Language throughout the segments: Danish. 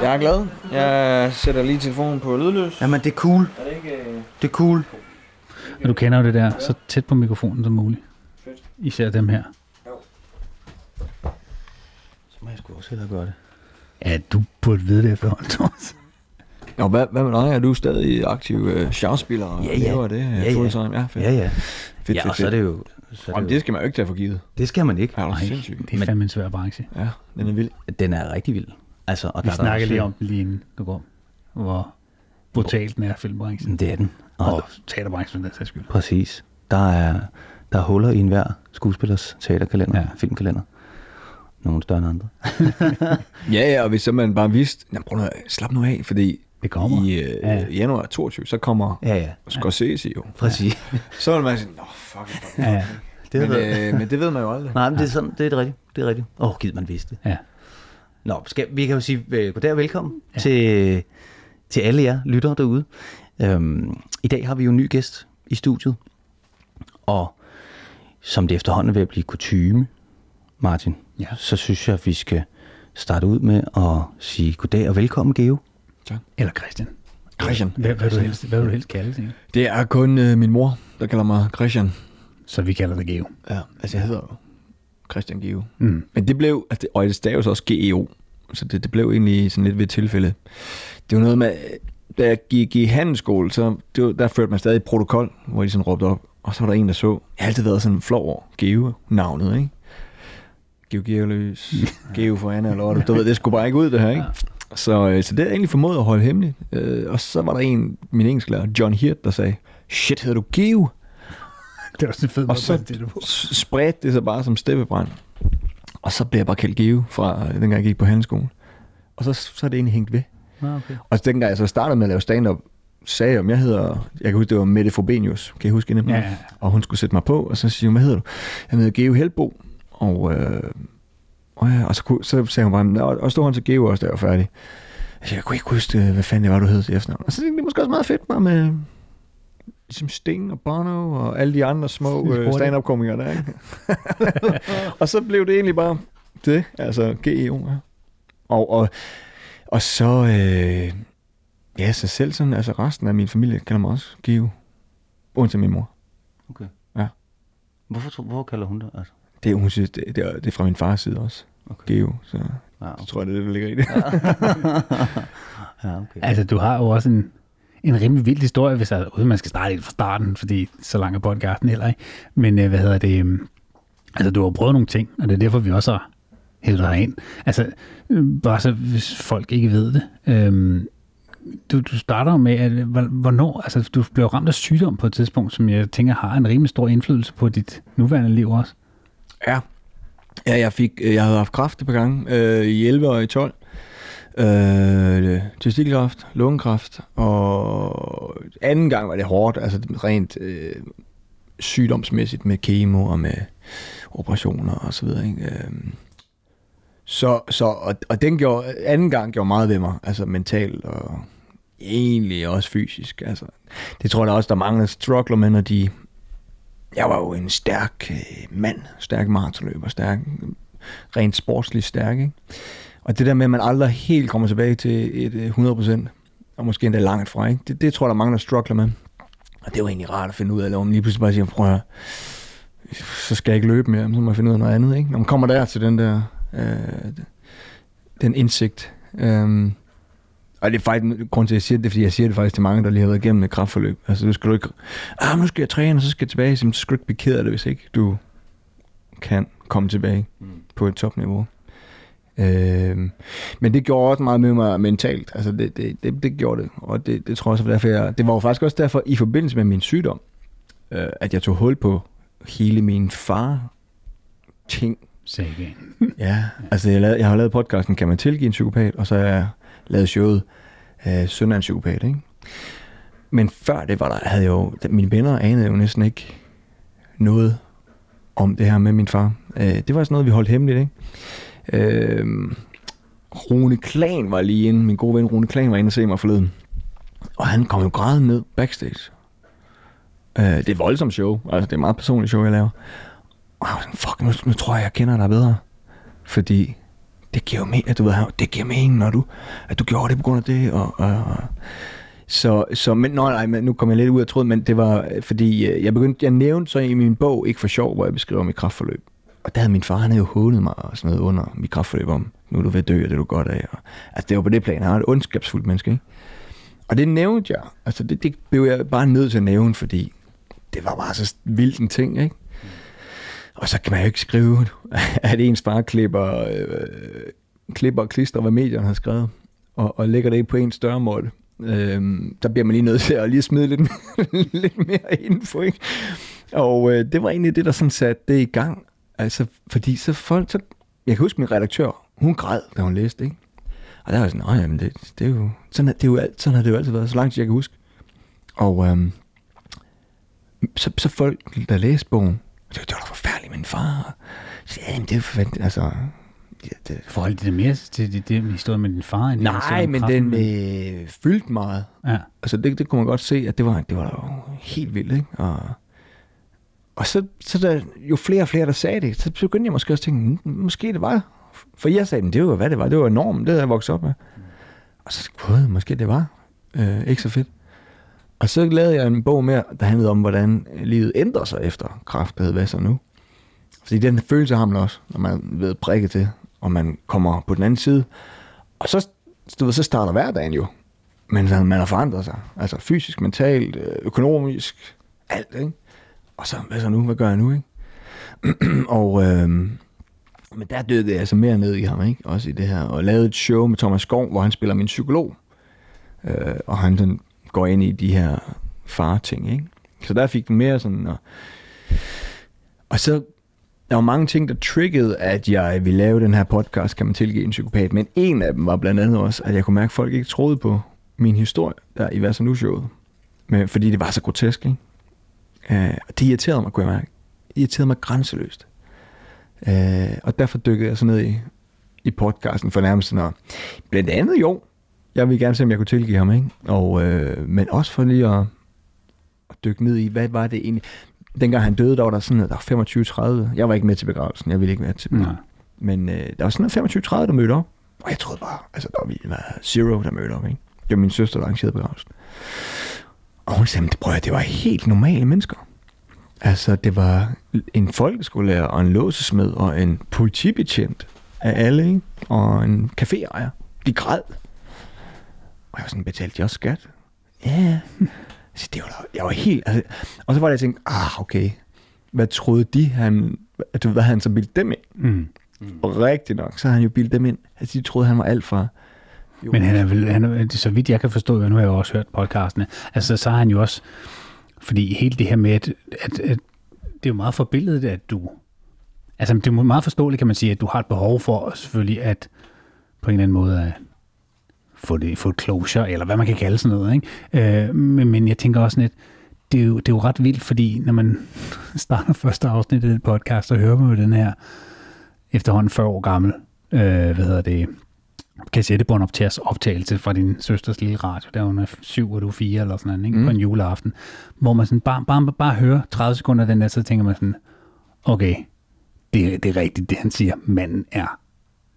Jeg er glad. Jeg sætter lige telefonen på lydløs. Jamen, det er cool. Er det ikke... øh, Det er cool. Og du kender jo det der, så tæt på mikrofonen som muligt. Fedt. Især dem her. Så må jeg sgu også hellere gøre det. Ja, du burde vide det efterhånden, Thomas. Nå, hvad, hvad med dig? Er du stadig aktiv øh, sjovspiller? og Ja, ja. laver det Ja, ja, ja. time? Ja, fedt. Ja, ja. Fedt, ja, fedt, og så er fedt. det jo... Så er Jamen, det, det skal man jo ikke tage for givet. jo det skal man ikke. Er du Nej, det er fandme en svær branche. Ja, den er vild. Den er rigtig vild. Altså, og Vi der er der snakker også- lige om den lige inden du går. Hvor brutalt den er, filmbranchen. Det er den. Og, Og teaterbranchen, den sags skyld. Præcis. Der er, der er huller i enhver skuespillers teaterkalender, ja. Ja. filmkalender. Nogle større end andre. Ja, ja, og hvis så man bare vidste, jamen, prøv nu, at- slap nu af, fordi Det kommer. i øh, Ja, ja. januar 22, så kommer Ja, ja. Scorsese jo. Præcis. Så vil man sige, nå, fuck, fuck, Ja, ja. Det men, øh, men det ved man jo aldrig. Nej, men det er, sådan, det er rigtigt. Det er rigtigt. Åh, oh, givet man vidste det. ja. Nå, skal, vi kan jo sige uh, goddag og velkommen ja. til, til alle jer lyttere derude. Øhm, I dag har vi jo en ny gæst i studiet, og som det efterhånden er ved at blive kutyme, Martin, Ja. så synes jeg, at vi skal starte ud med at sige goddag og velkommen, Geo. Eller Christian. Christian. Hvad, hvad, vil du helst, hvad vil du helst kalde det? Det er kun øh, min mor, der kalder mig Christian. Så vi kalder det Geo. Ja, altså jeg hedder jo Christian Geo. Mm. Men det blev, altså og det staves også GEO, så det, det blev egentlig sådan lidt ved et tilfælde. Det var noget med, da jeg gik i handelsskole, så det var, der førte man stadig et protokol, hvor de sådan råbte op, og så var der en, der så, jeg har altid været sådan flov over Geo-navnet, ikke? Geo Geoløs, Geo for Anna og Lotte, du ved, det skulle bare ikke ud det her, ikke? Så, øh, så det er egentlig formået at holde hemmeligt. Øh, og så var der en, min engelsklærer, John Hirt, der sagde, shit, hedder du Geo? Det var sådan en fed Og så det på. spredte det sig bare som steppebrand. Og så blev jeg bare kaldt Geo fra øh, dengang jeg gik på handelsskolen. Og så, så er det egentlig hængt ved. Nå, okay. Og dengang jeg så startede med at lave stand-up, sagde jeg, om jeg hedder, jeg kan huske, det var Mette Frobenius, kan I huske hende? Ja, ja. Og hun skulle sætte mig på, og så siger hun, hvad hedder du? Jeg hedder Geo Helbo. Og, øh, og, ja, og så, kunne- så sagde hun bare, "Nå, og stod han til Geo også, da jeg var færdig. Jeg, siger, jeg kunne ikke huske, øh, hvad fanden det var, du hed til efternavn. Og så tænkte jeg, det er måske også meget fedt, bare med ligesom Sting og Bono og alle de andre små øh, stand-up-komikere der, ikke? og så blev det egentlig bare det, altså GEO, ja. Og, og, og så, øh, ja, så selv sådan, altså resten af min familie kalder mig også Geo. Undtagen min mor. okay. Ja. Hvorfor, hvorfor kalder hun det? Altså? Det, er- hun synes, det, det, er, det er fra min fars side også. Okay. Geo, så Ja, så tror jeg, det er det, der ligger i det. ja, okay. Altså, du har jo også en, en rimelig vild historie, hvis jeg, uden man skal starte helt fra starten, fordi så lang er podcasten heller ikke. Men øh, hvad hedder det? Øhm, altså, du har prøvet nogle ting, og det er derfor, vi også har hævet dig ind. Altså, øh, bare så hvis folk ikke ved det. Øhm, du, du starter med, at, øh, hvornår, altså du blev ramt af sygdom på et tidspunkt, som jeg tænker har en rimelig stor indflydelse på dit nuværende liv også. Ja. Ja, jeg fik, øh, jeg havde haft kræft et par gange, øh, i 11 og i 12. Øh, testikelkræft, lungekræft, og anden gang var det hårdt, altså rent øh, sygdomsmæssigt med kemo og med operationer og så videre. Ikke? Øh, så, så og, og den gjorde, anden gang gjorde meget ved mig, altså mentalt og egentlig også fysisk. Altså, det tror jeg også, der er mange, der struggler med, når de jeg var jo en stærk øh, mand, stærk maratonløber, stærk, rent sportsligt stærk, ikke? Og det der med, at man aldrig helt kommer tilbage til et øh, 100%, og måske endda langt fra, ikke? Det, det tror jeg, der er mange, der struggler med. Og det var egentlig rart at finde ud af, man lige pludselig bare siger, prøv at høre, så skal jeg ikke løbe mere, så må jeg finde ud af noget andet, ikke? Når man kommer der til den der, øh, den indsigt. Øh, og det er faktisk, grund til, at jeg siger det, fordi jeg siger det faktisk til mange, der lige har været igennem et kraftforløb. Altså, nu skal du ikke, ah, nu skal jeg træne, og så skal jeg tilbage. Så skal du ikke blive ked af det, hvis ikke du kan komme tilbage Mm. på et topniveau. Øhm, men det gjorde også meget med mig mentalt. Altså, det, det, det, det gjorde det. Og det, det tror jeg også var derfor, jeg, det var jo faktisk også derfor, i forbindelse med min sygdom, øh, at jeg tog hul på hele min far ting. Sagen. Ja, altså jeg, lavede, jeg har lavet podcasten, kan man tilgive en psykopat, og så har jeg lavet showet øh, Søn af en psykopat, ikke? Men før det var der, havde jeg jo, mine venner anede jo næsten ikke noget om det her med min far. Øh, det var sådan noget, vi holdt hemmeligt, ikke? Øh, Rune Klan var lige inde, min gode ven Rune Klan var inde og se mig forleden. Og han kom jo grædende ned backstage. Øh, det er et voldsomt show, altså det er et meget personligt show, jeg laver. Og jeg var sådan, fuck, nu, nu tror jeg, jeg kender dig bedre. Fordi det giver jo mening, du ved, det giver mening, når du, at du gjorde det på grund af det, og, og, og så, så men, nej, nej, men nu kom jeg lidt ud af tråden, men det var, fordi øh, jeg begyndte, jeg nævnte så i min bog, ikke for sjov, hvor jeg beskriver mit kraftforløb. Og der havde min far, han havde jo hånet mig og sådan noget under mit kraftforløb om, nu er du ved at dø, og det er du godt af. Og, altså det var på det plan, han var et ondskabsfuldt menneske, ikke? Og det nævnte jeg, altså det, det blev jeg bare nødt til at nævne, fordi det var bare så vildt en ting, ikke? Og så kan man jo ikke skrive, at ens far klipper, øh, klipper og klister, hvad medierne har skrevet, og, og lægger det på en større måde. Øhm, der bliver man lige nødt til at lige smide lidt, lidt mere info, ikke? Og øh, det var egentlig det, der sådan satte det i gang. Altså, fordi så folk, så, jeg kan huske min redaktør, hun græd, da hun læste, ikke? Og der var sådan, nej, jamen det, det er jo, sådan, det er jo alt, sådan har det jo altid været, så langt jeg kan huske. Og øhm, så, så folk, der læste bogen, det, det var da forfærdeligt, min far. Så, ja, jamen, det er jo forfærdeligt, altså, Ja, det... Forholdt det mere til det, det historie med din far? End Nej, men den øh, fyldte meget. Ja. Altså det, det kunne man godt se, at det var, det var jo helt vildt, ikke? Og, og så, så der, jo flere og flere, der sagde det, så begyndte jeg måske også at tænke, mm, måske det var. For jeg sagde, det var hvad det var, det var enormt, det havde jeg vokset op med. Og så gud, måske det var øh, ikke så fedt. Og så lavede jeg en bog mere, der handlede om, hvordan livet ændrer sig efter kraft, der hvad så nu. Fordi den følelse har man også, når man ved prikke til, og man kommer på den anden side. Og så, du ved, så starter hverdagen jo. Men man har forandret sig. Altså fysisk, mentalt, økonomisk, alt, ikke? Og så, hvad så nu? Hvad gør jeg nu, ikke? og, øh, men der dykkede jeg altså mere ned i ham, ikke? Også i det her. Og lavede et show med Thomas Skov, hvor han spiller min psykolog. Øh, og han sådan går ind i de her far-ting, ikke? Så der fik den mere sådan... Og, og så der var mange ting, der triggede, at jeg ville lave den her podcast, kan man tilgive en psykopat. Men en af dem var blandt andet også, at jeg kunne mærke, at folk ikke troede på min historie der i Hvad så nu showet. Men, fordi det var så grotesk, ikke? Og det irriterede mig, kunne jeg mærke. Det irriterede mig grænseløst. Uh, og derfor dykkede jeg så ned i, i podcasten for nærmest når blandt andet jo, jeg vil gerne se, om jeg kunne tilgive ham, ikke? Og, uh, men også for lige at, at dykke ned i, hvad var det egentlig dengang han døde, der var der sådan, der var 25-30. Jeg var ikke med til begravelsen, jeg ville ikke være til begravelsen. Men øh, der var sådan 25-30, der mødte op. Og jeg troede bare, altså der ville være zero, der mødte op. Ikke? Det var min søster, der arrangerede begravelsen. Og hun sagde, prøv at det var helt normale mennesker. Altså, det var en folkeskolelærer og en låsesmed og en politibetjent af alle, ikke? og en caféejer. De græd. Og jeg var sådan, betalte de også skat? Ja, yeah. Så det var, jeg var helt... Altså, og så var det, jeg tænkte, ah, okay. Hvad troede de, han... At, hvad han så bildt dem ind? Mm. Mm. Og rigtigt nok, så har han jo bildt dem ind. Altså, de troede, han var alt fra... Jo. Men han er vel, han er, så vidt jeg kan forstå, og nu har jeg jo også hørt podcastene, altså så har han jo også, fordi hele det her med, at, at, at det er jo meget forbilledet, at du, altså det er meget forståeligt, kan man sige, at du har et behov for selvfølgelig at på en eller anden måde at få, det, få et closure, eller hvad man kan kalde sådan noget. Ikke? Øh, men, men jeg tænker også lidt, det er, jo, det er jo ret vildt, fordi når man starter første afsnit af den podcast, så hører man jo den her efterhånden 40 år gammel, øh, hvad hedder det, kassettebånd optagelse fra din søsters lille radio, der hun er syv, og du er fire, eller sådan noget, ikke? Mm. på en juleaften, hvor man sådan bare, bare, bare hører 30 sekunder den der, så tænker man sådan, okay, det, det er rigtigt, det han siger, manden er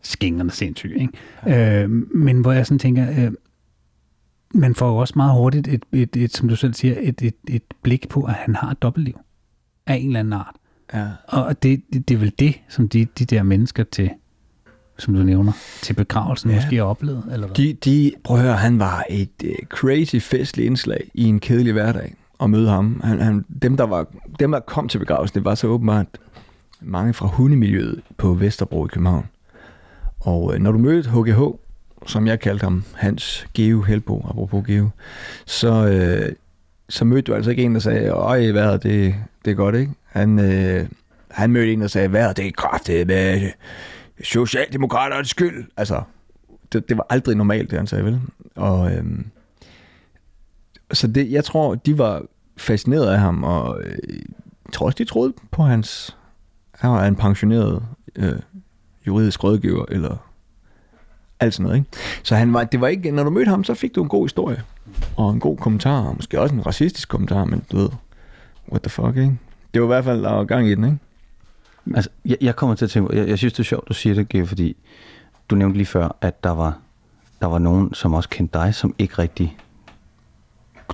skængerne sindssyg. Ikke? Ja. Øh, men hvor jeg sådan tænker, øh, man får jo også meget hurtigt, et, et, et, som du selv siger, et, et, et blik på, at han har et dobbeltliv af en eller anden art. Ja. Og det, det, det er vel det, som de, de der mennesker til, som du nævner, til begravelsen ja. måske har oplevet? Eller hvad? De, de, prøv at høre, han var et uh, crazy festlig indslag i en kedelig hverdag at møde ham. Han, han, dem, der var, dem, der kom til begravelsen, det var så åbenbart mange fra hundemiljøet på Vesterbro i København. Og øh, når du mødte HGH, som jeg kaldte ham, Hans Geo Helbo, apropos Geo, så, øh, så mødte du altså ikke en, der sagde, øj, hvad det, det er godt, ikke? Han, øh, han mødte en, der sagde, hvad det er kraftigt Socialdemokraternes skyld. Altså, det, det var aldrig normalt, det han sagde, vel? Og, øhm, så det, jeg tror, de var fascineret af ham, og øh, jeg tror også, de troede på hans... Han var en pensioneret øh, juridisk rådgiver, eller alt sådan noget. Ikke? Så han var, det var ikke, når du mødte ham, så fik du en god historie, og en god kommentar, og måske også en racistisk kommentar, men du ved, what the fuck, ikke? Det var i hvert fald, der var gang i den, ikke? Altså, jeg, jeg kommer til at tænke, jeg, jeg synes, det er sjovt, du siger det, Geo, fordi du nævnte lige før, at der var, der var nogen, som også kendte dig, som ikke rigtig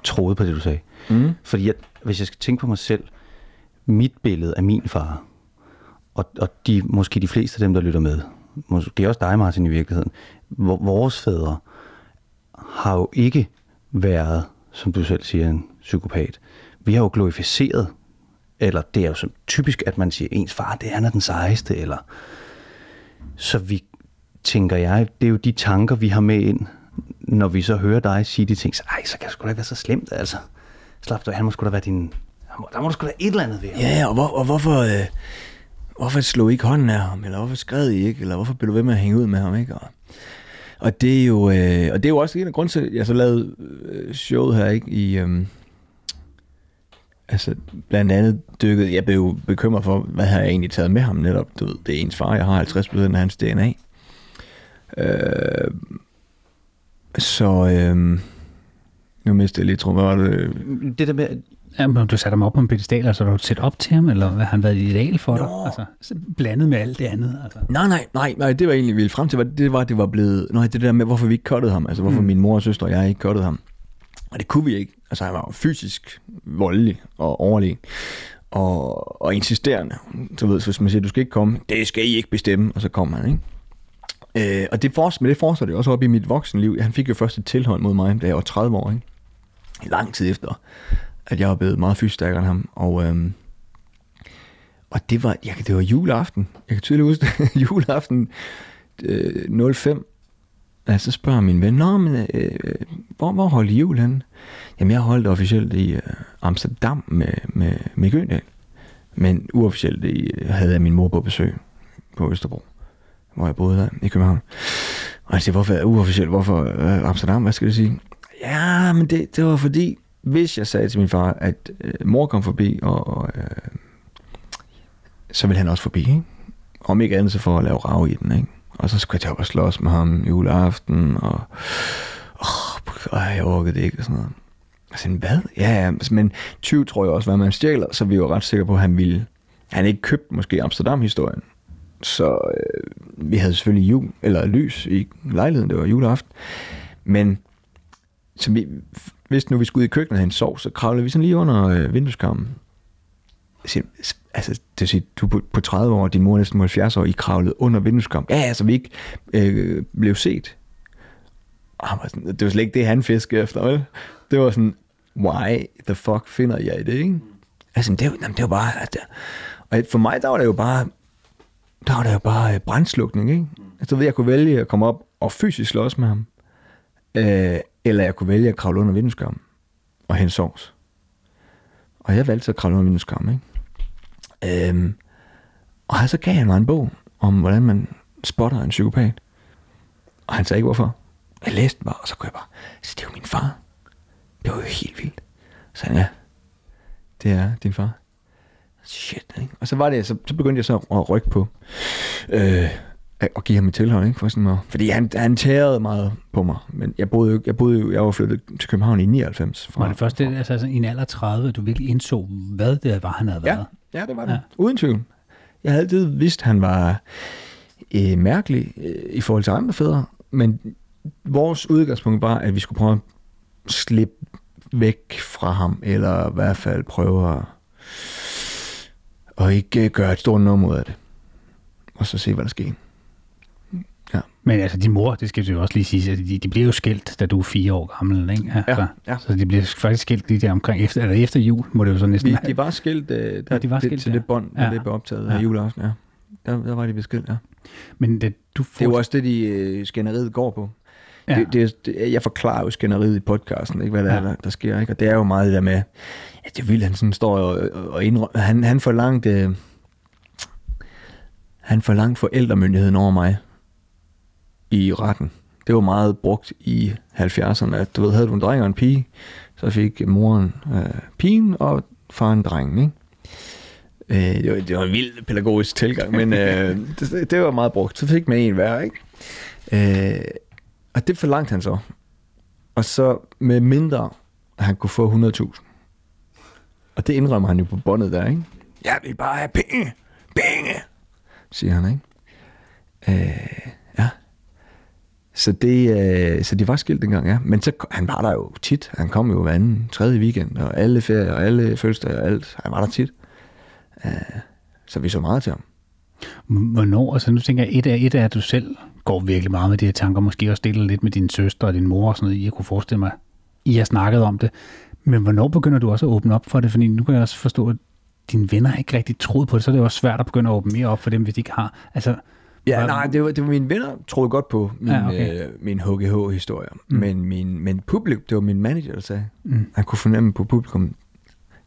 troede på det, du sagde. Mm. Fordi at, hvis jeg skal tænke på mig selv, mit billede af min far, og, og de, måske de fleste af dem, der lytter med, måske også dig, Martin, i virkeligheden, vores fædre har jo ikke været, som du selv siger, en psykopat. Vi har jo glorificeret, eller det er jo så typisk, at man siger, ens far, det er han er den sejeste, eller så vi, tænker jeg, det er jo de tanker, vi har med ind, når vi så hører dig sige de ting, så, ej, så kan det sgu da ikke være så slemt, altså. Slap du, han må sgu da være din... må- Der må du sgu da et eller andet ved ham. Ja, og, hvor, og hvorfor, øh, hvorfor slog I ikke hånden af ham, eller hvorfor skred I ikke, eller hvorfor blev du ved med at hænge ud med ham, ikke? Og, og det er jo, øh, og det er jo også en af grunden til, at jeg så lavede øh, showet her, ikke? I, øh, altså, blandt andet dykket, jeg blev bekymret for, hvad har jeg egentlig taget med ham netop, du ved, det er ens far, jeg har 50 af hans DNA. Øh, så, øh, nu mistede jeg lige, tror jeg, hvad var det, Det der med, at Jamen, du satte ham op på en pedestal, altså du set op til ham, eller hvad, har han været et ideal for dig? Nå. Altså, så blandet med alt det andet. Altså. Nej, nej, nej, nej, det var egentlig vildt frem til, det var, det var blevet, nej, det der med, hvorfor vi ikke cuttede ham, altså hvorfor mm. min mor og søster og jeg ikke cuttede ham. Og det kunne vi ikke. Altså han var jo fysisk voldelig og overlegen og, og insisterende. Så ved, hvis man siger, du skal ikke komme, det skal I ikke bestemme, og så kommer han, ikke? Øh, og det, for, men det fortsatte det også op i mit voksenliv. Han fik jo først et tilhold mod mig, da jeg var 30 år, ikke? Lang tid efter, at jeg var blevet meget fysisk stærkere end ham. Og, øhm, og det var, jeg, det var juleaften. Jeg kan tydeligt huske det. juleaften øh, 05. Ja, så spørger min ven, Nå, men, øh, hvor, hvor holdt I jul henne? Jamen, jeg holdt officielt i øh, Amsterdam med, med, med Gøndal. Men uofficielt i, øh, havde jeg min mor på besøg på Østerbro, hvor jeg boede der i København. Og jeg siger, hvorfor uofficielt? Hvorfor øh, Amsterdam? Hvad skal det sige? Ja, men det, det var fordi, hvis jeg sagde til min far, at øh, mor kom forbi, og, og øh, så ville han også forbi, ikke? Om ikke andet så for at lave rav i den, ikke? Og så skulle jeg op og slås med ham juleaften, og åh, øh, jeg orkede det ikke, og sådan noget. Altså, jeg sagde, hvad? Ja, ja, altså, men 20 tror jeg også, hvad man stjæler, så vi var ret sikre på, at han ville. Han ikke købt måske Amsterdam-historien. Så øh, vi havde selvfølgelig jul, eller lys i lejligheden, det var juleaften. Men så vi, hvis nu vi skulle ud i køkkenet og hente sov, så kravlede vi sådan lige under øh, vindueskarmen. Jeg siger, Altså, det vil sige, du på, på 30 år, din mor er næsten 70 år, I kravlede under vindueskarmen. Ja, altså, vi ikke øh, blev set. Og han var sådan, det var slet ikke det, han fiskede efter, vel? Det var sådan, why the fuck finder jeg i det, ikke? Altså, det, var- jamen, det var bare... At, og for mig, der var det jo bare... Der var det jo bare øh, brandslukning, ikke? Altså, ved jeg kunne vælge at komme op og fysisk slås med ham. Øh, eller jeg kunne vælge at kravle under vindueskarmen og hente sovs. Og jeg valgte så at kravle under vindueskarmen, ikke? Øhm, og så gav han mig en bog om, hvordan man spotter en psykopat. Og han sagde ikke, hvorfor. Jeg læste den bare, og så kunne jeg bare, så det er jo min far. Det var jo helt vildt. Så han, ja, det er din far. Shit, ikke? Og så var det, så, så begyndte jeg så at rykke på, øh, at give ham et tilhold, ikke? For sådan at, fordi han, han tærede meget på mig. Men jeg boede jo, jeg boede jo, jeg var flyttet til København i 99. Fra, Var det først det, altså, altså, i en alder af 30, at du virkelig indså, hvad det var, han havde Ja, været? Ja det var det. Ja. Uden tvivl. Jeg havde altid vidst, at han var øh, mærkelig øh, i forhold til andre fædre, men vores udgangspunkt var, at vi skulle prøve at slippe væk fra ham, eller i hvert fald prøve at, og ikke øh, gøre et stort nummer ud af det. Og så se, hvad der sker. Men altså, din mor, det skal du jo også lige sige, altså, de, de blev jo skilt, da du er fire år gammel, ikke? Altså, ja. Så de bliver faktisk skilt lige der omkring, efter, eller efter jul, må det jo så næsten Vi, de var skilt, øh, der, de var det, skilt, til ja. det bånd, der Ja. det blev optaget Ja. af juleaften, ja. Der, der var de beskilt, ja. Men det, du Det er jo også det, de øh, skænderiet går på. Ja. Ja. Det, det, det, jeg forklarer jo skænderiet i podcasten, ikke, hvad der, Ja. ja. er, der, der sker. Ikke? Og det er jo meget det der med, ja, det vildt, han sådan står og, og indrømmer. Han, han forlangte, han forlangte forældremyndigheden over mig i retten. Det var meget brugt i 70'erne, at du ved, havde du en dreng og en pige, så fik moren øh, pigen, og faren drengen, ikke? Øh, det, var, det var en vild pædagogisk tilgang, men øh, det, det var meget brugt. Så fik man en hver, ikke? Øh, og det forlangte han så. Og så med mindre, at han kunne få 100.000. Og det indrømmer han jo på båndet der, ikke? Jeg vil bare have penge, penge, siger han, ikke? Øh, så det, øh, så det var skilt dengang, ja. Men så, han var der jo tit. Han kom jo hver anden, tredje weekend, og alle ferier, og alle fødselsdage og alt. Han var der tit. Uh, så vi så meget til ham. Hvornår, altså nu tænker jeg, et af, et af at du selv går virkelig meget med de her tanker, måske også deler lidt med din søster og din mor og sådan noget, jeg kunne forestille mig, I har snakket om det. Men hvornår begynder du også at åbne op for det? Fordi nu kan jeg også forstå, at dine venner ikke rigtig troet på det, så er det også svært at begynde at åbne mere op for dem, hvis de ikke har. Altså, Ja, Hvad- nej, det var, det var mine venner, troede godt på min, Ja, ja, okay. øh, min HGH-historie. Mm. Men, min, men publikum, det var min manager, der sagde. Mm. Han kunne fornemme på publikum,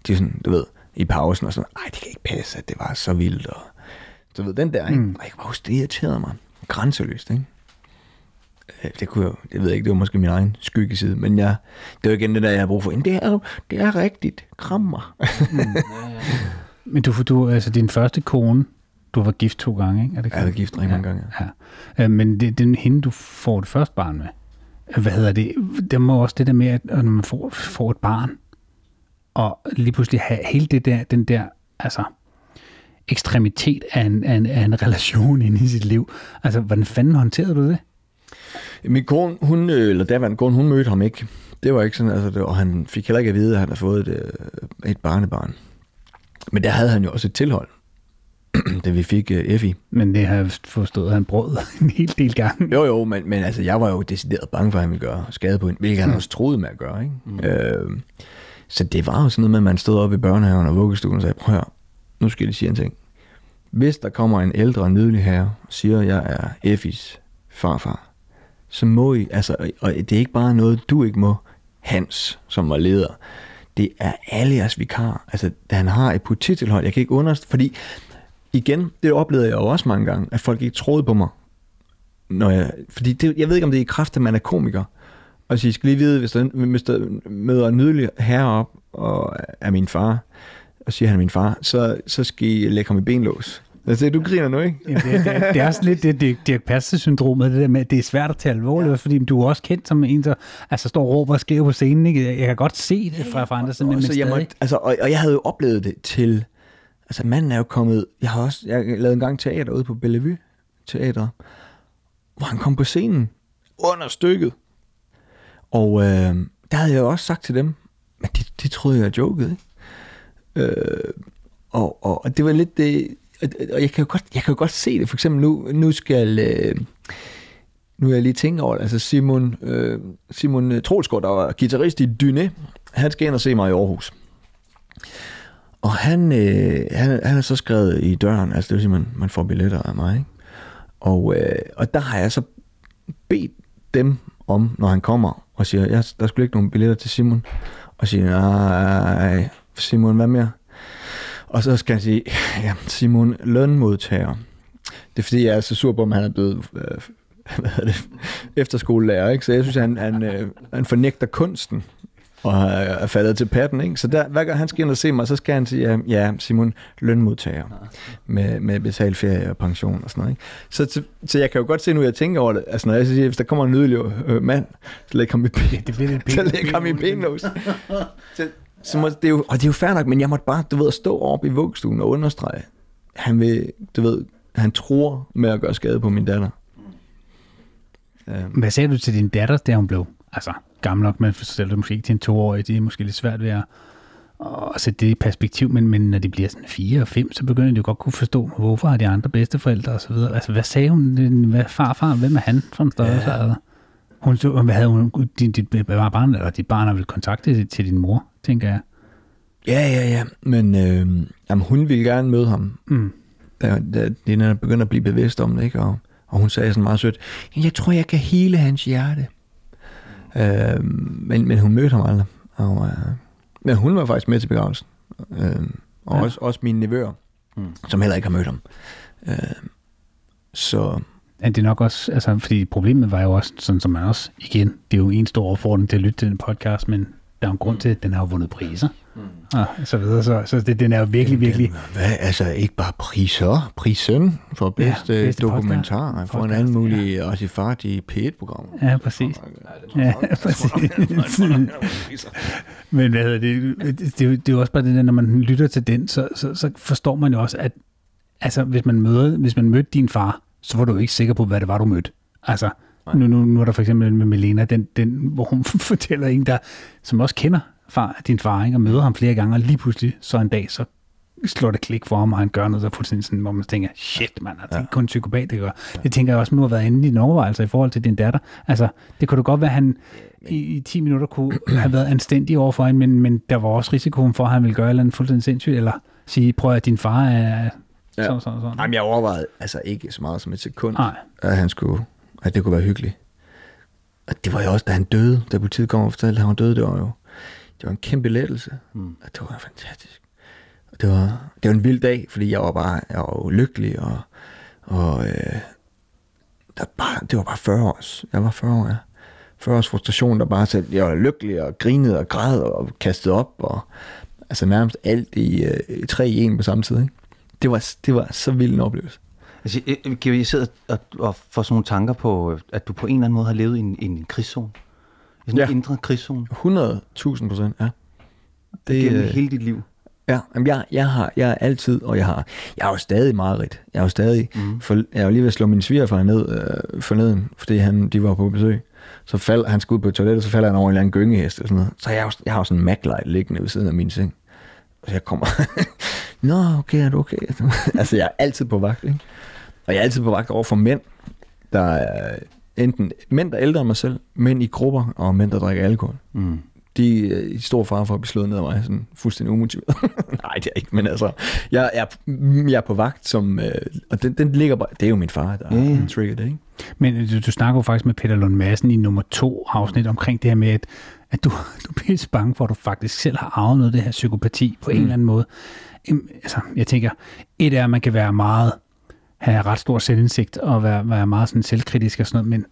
de sådan, du ved, i pausen og sådan, ej, det kan ikke passe, at det var så vildt. Og, du ved, den der, ikke? Mm. Mm. Og jeg kan bare huske, det irriterede mig. Grænseløst, ikke? Øh, Det kunne jeg, det ved jeg ikke, det var måske min egen skyggeside, men jeg, det var igen det der, jeg har brug for. "Jamen, Det er det er rigtigt. Kram mig. men du, du, altså din første kone, du var gift to gange, ikke? Er det Jeg har været gift rigtig mange gange. Ja. Øh, Men det, det er hende, du får det første barn med. Hvad hedder det? Det må også det der med, at når man får, får et barn, og lige pludselig have hele det der, den der, altså, ekstremitet af en, af en, af en relation inde i sit liv. Altså, hvordan fanden håndterede du det? Min kone, hun, øh, eller daværende kone, hun mødte ham ikke. Det var ikke sådan, altså, det, og han fik heller ikke at vide, at han havde fået et, øh, et barnebarn. Men der havde han jo også et tilhold, da vi fik uh, Effie. Men det har jeg forstået, at han brød en hel del gange. Jo, jo, men, men altså, jeg var jo decideret bange for, at han ville gøre skade på hende, hvilket han også troede med at gøre. Ikke? Mm. Øh, så det var jo sådan noget med, at man stod op i børnehaven og vuggestuen og sagde, prøv høre, nu skal jeg lige sige en ting. Hvis der kommer en ældre nydelig herre og siger, at jeg er Effies farfar, så må I, altså, og det er ikke bare noget, du ikke må, Hans, som var leder. Det er alle jeres vikar. Altså, han har et polititilhold, jeg kan ikke understå, fordi igen, det oplevede jeg jo også mange gange, at folk ikke troede på mig. Når jeg, fordi det, jeg ved ikke, om det er i kraft, at man er komiker. Og så I skal lige vide, hvis der, hvis der møder en nydelig herre op, og er min far, og siger, han er min far, så, så skal I lægge ham i benlås. Altså, du griner nu, ikke? Jamen, det, det, det, er også lidt det, det Dirk Passer-syndromet, det der med, at det er svært at tage alvorligt, ja. fordi du er også kendt som en, der altså, står og råber og skriver på scenen. Ikke? Jeg kan godt se det fra, fra andre siden, men, Og, men så jeg stadig. måtte, altså, og, og jeg havde jo oplevet det til... Altså, manden er jo kommet... Jeg har også jeg lavede en gang teater ude på Bellevue Teater, hvor han kom på scenen under stykket. Og øh, der havde jeg jo også sagt til dem, men de, de troede, jeg jokede, ikke? Øh, og, og, og det var lidt det... Og, og jeg kan jo godt, jeg kan jo godt se det. For eksempel nu, nu skal... Øh, nu er jeg lige tænkt over det. Altså Simon, øh, Simon Trolsgaard, der var guitarist i Dyne, han skal ind og se mig i Aarhus. Og han, øh, han, han er så skrevet i døren, altså det vil sige, man, man får billetter af mig. Ikke? Og, øh, og der har jeg så bedt dem om, når han kommer og siger, ja, der skulle ikke nogen billetter til Simon. Og siger, nej, Simon, hvad mere? Og så skal han sige, ja, Simon, lønmodtager. Det er fordi, jeg er så sur på, om han er blevet øh, hvad hedder det, efterskolelærer, ikke? Så jeg synes, han, han, øh, han fornægter kunsten og er faldet til patten, ikke? Så der, hver gang han skal ind og se mig, så skal han sige, ja, Simon, lønmodtager med, med betalt ferie og pension og sådan noget, ikke? Så, så, så jeg kan jo godt se nu, jeg tænker over det, altså når jeg siger, hvis der kommer en nydelig øh, mand, så lægger ham i ben, det bliver lidt så lægger ham i benlås. så, så må, det er jo, og det er jo fair nok, men jeg måtte bare, du ved, stå op i vuggestuen og understrege, han vil, du ved, han tror med at gøre skade på min datter. Hvad sagde du til din datter, da hun blev altså, gammel nok, men forstår det måske ikke til en toårig, det er måske lidt svært ved at, at sætte det i perspektiv, men, men når de bliver sådan fire og fem, så begynder de jo godt kunne forstå, hvorfor har de andre bedsteforældre og så videre. Altså, hvad sagde hun? Hvad farfar? Hvem er han en størrelse? Ja. Altså, hun så, hvad havde hun, dit, dit, var barn, eller dit barn har vel kontaktet til din mor, tænker jeg. Ja, ja, ja. Men øh, jamen, hun ville gerne møde ham. Mm. Da, da Lina begyndte at blive bevidst om det, ikke? Og, og hun sagde sådan meget sødt, jeg tror, jeg kan hele hans hjerte. Øh, men, men hun mødte ham aldrig. Og, øh, men hun var faktisk med til begravelsen. Øh, og Ja. også, også mine nevøer, mm. som heller ikke har mødt ham. Øh, så Ja, det er nok også, altså, fordi problemet var jo også, sådan som man også, igen, det er jo en stor opfordring til at lytte til den podcast, men der er en grund til, at den har vundet priser, mm. og så videre, så, så det, den er jo virkelig, virkelig, Hvad, altså ikke bare priser, prisen for bedste, ja, bedste dokumentar, podcast. for en anden mulig ja. Artifart i P1-programmer. ja, præcis. Ja, præcis. Men hvad hedder det, det, det, er det er jo også bare det der, når man lytter til den, så, så, så forstår man jo også, at altså, hvis man, møder, hvis man mødte din far, så var du ikke sikker på, hvad det var, du mødte. Altså, Nu, nu, nu er der for eksempel med Melena, den, den, hvor hun fortæller en, der, som også kender far, din far, ikke, og møder ham flere gange, og lige pludselig så en dag, så slår det klik for ham, og han gør noget, der fuldstændig sådan, hvor man tænker, shit, man, altså, det er kun psykopat, det gør. Det tænker jeg også, nu har været inde i dine overvejelser i forhold til din datter. Altså, det kunne da godt være, at han i, i 10 minutter kunne have været anstændig over for hende, men, men der var også risikoen for, at han ville gøre et eller andet fuldstændig sindssygt, eller sige, prøv at din far er Ja. sådan, sådan, sådan. Jamen, jeg overvejede altså ikke så meget som et sekund, Nej. at han skulle, at det kunne være hyggeligt. Og det var jo også, da han døde, da politiet kom og fortalte, at han var død, det var jo det var en kæmpe lettelse. Mm. Og det var fantastisk. Og det var, det var en vild dag, fordi jeg var bare jeg var jo lykkelig, og, og øh, der bare, det var bare 40 års. Jeg var 40 år, ja. 40 års frustration, der bare satte, jeg var lykkelig og grinede og græd og kastede op, og altså nærmest alt i øh, tre i en på samme tid. Ikke? Det, var, det var så vild en oplevelse. Altså, jeg, jeg, sidder og, og får sådan nogle tanker på, at du på en eller anden måde har levet i en, en krigszone. I sådan en Ja. indre krigszone. 100.000 procent, ja. Det, gennem øh, hele dit liv. Ja, jamen jeg, jeg, har, jeg er altid, og jeg har, jeg er jo stadig meget rigt. Jeg er jo stadig, mm. for, jeg er jo lige ved at slå min svigerfar ned øh, forleden, fordi han, de var på besøg. Så fald, han skulle ud på toilettet, så falder han over en eller anden gyngehest og sådan noget. Så jeg, har jeg har jo sådan en Mac-light liggende ved siden af min seng. Og jeg kommer, nå okay, er du okay? altså jeg er altid på vagt, ikke? Og jeg er altid på vagt over for mænd, der er enten mænd, der er ældre end mig selv, mænd i grupper, og mænd, der drikker alkohol Mm. de er i stor fare for at blive slået ned af mig, sådan fuldstændig umotiveret. Nej, det er ikke, men altså, jeg er, jeg er på vagt, som, øh, og den, den ligger bare, det er jo min far, der har trigget det, ikke? Men øh, du, du snakker jo faktisk med Peter Lund Madsen i nummer to afsnit omkring det her med, at, at du, du er pisse bange for, at du faktisk selv har arvet noget af det her psykopati på mm. en eller anden måde. Altså, jeg tænker, et er, at man kan være meget, have ret stor selvindsigt og være, være meget sådan selvkritisk og sådan noget, men,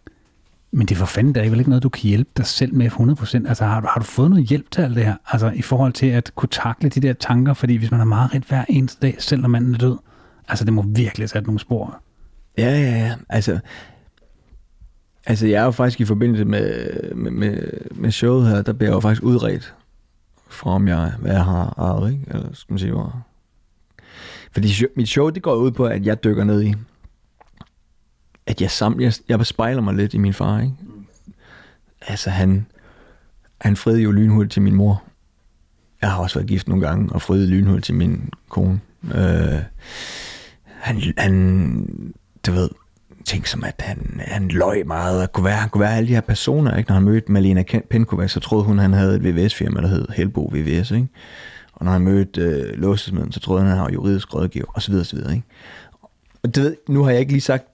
men det er for fanden, der er vel ikke noget, du kan hjælpe dig selv med 100%. Altså, har, har du fået noget hjælp til alt det her? Altså, i forhold til at kunne takle de der tanker, fordi hvis man har meget ret hver eneste dag, selv når manden er død, altså, det må virkelig sætte nogle spor. Ja, ja, ja, altså, altså jeg er jo faktisk i forbindelse med, med, med, med showet her, der bliver jeg jo faktisk udredt fra om jeg, hvad jeg har arvet, ikke? Eller skal man sige, hvor... Fordi mit show, det går ud på, at jeg dykker ned i, at jeg, sam, jeg, jeg spejler mig lidt i min far, ikke? Altså han, han friede jo lynhurtigt til min mor. Jeg har også været gift nogle gange, og friede lynhurtigt til min kone. Øh, han, han, du ved, ting som, at han, han løg meget, og kunne være, han kunne være alle de her personer, ikke? Når han mødte Malena Ken- Penkova, så troede hun, han havde et VVS-firma, der hed Helbo VVS, ikke? Og når han mødte øh, låsesmeden, så troede han, han var juridisk rådgiver, og så videre, og så videre, ikke? Og det ved, nu har jeg ikke lige sagt,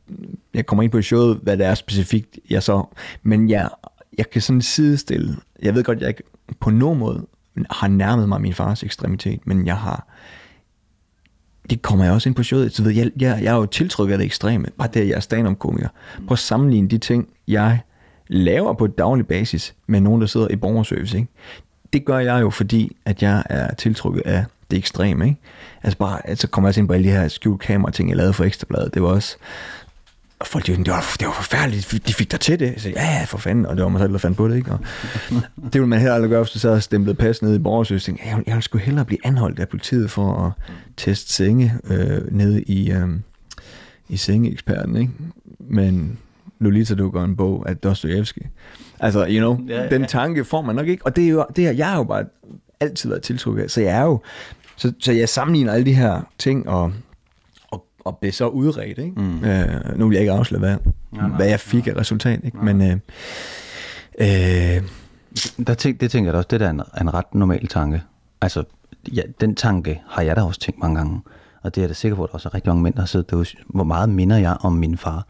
jeg kommer ind på i showet, hvad det er specifikt, jeg så, men jeg, jeg kan sådan sidestille, jeg ved godt, jeg ikke på nogen måde har nærmet mig min fars ekstremitet, men jeg har, det kommer jeg også ind på showet, så ved jeg, jeg, jeg er jo tiltrykket af det ekstreme, bare det, at jeg er stand-up-komiker. Prøv at sammenligne de ting, jeg laver på et daglig basis med nogen, der sidder i borgerservice, ikke? Det gør jeg jo, fordi at jeg er tiltrukket af det ekstreme, ikke? Altså bare, så kommer jeg også ind på alle de her skjult kamera ting, jeg lavede for Ekstrabladet. Det var også, og folk, de, var, det, var, det var forfærdeligt, de fik dig til det. Så ja, ja, for fanden, og det var mig selv, der fandt på det, ikke? Og det ville man heller aldrig gøre, hvis du sad og stemplet pas nede i borgersøs. Jeg, jeg, jeg ville sgu hellere blive anholdt af politiet for at teste senge øh, nede i, øh, i sengeeksperten, ikke? Men Lolita dukker en bog af Dostojevski. Altså, you know, Ja, ja, den tanke får man nok ikke. Og det er jo, det er, jeg har jo bare altid været tiltrukket af. Så jeg er jo, så, så jeg sammenligner alle de her ting, og, og, og bliver så udredt, ikke? Mm. Øh, nu vil jeg ikke afsløre, hvad, nej, hvad jeg fik af resultat, ikke? Men, øh, øh, Der tænk, det tænker jeg da også, det der er en, en ret normal tanke. Altså, ja, den tanke har jeg da også tænkt mange gange. Og det er jeg da sikker på, at der også er rigtig mange mænd, der har siddet derude. Hvor meget minder jeg om min far?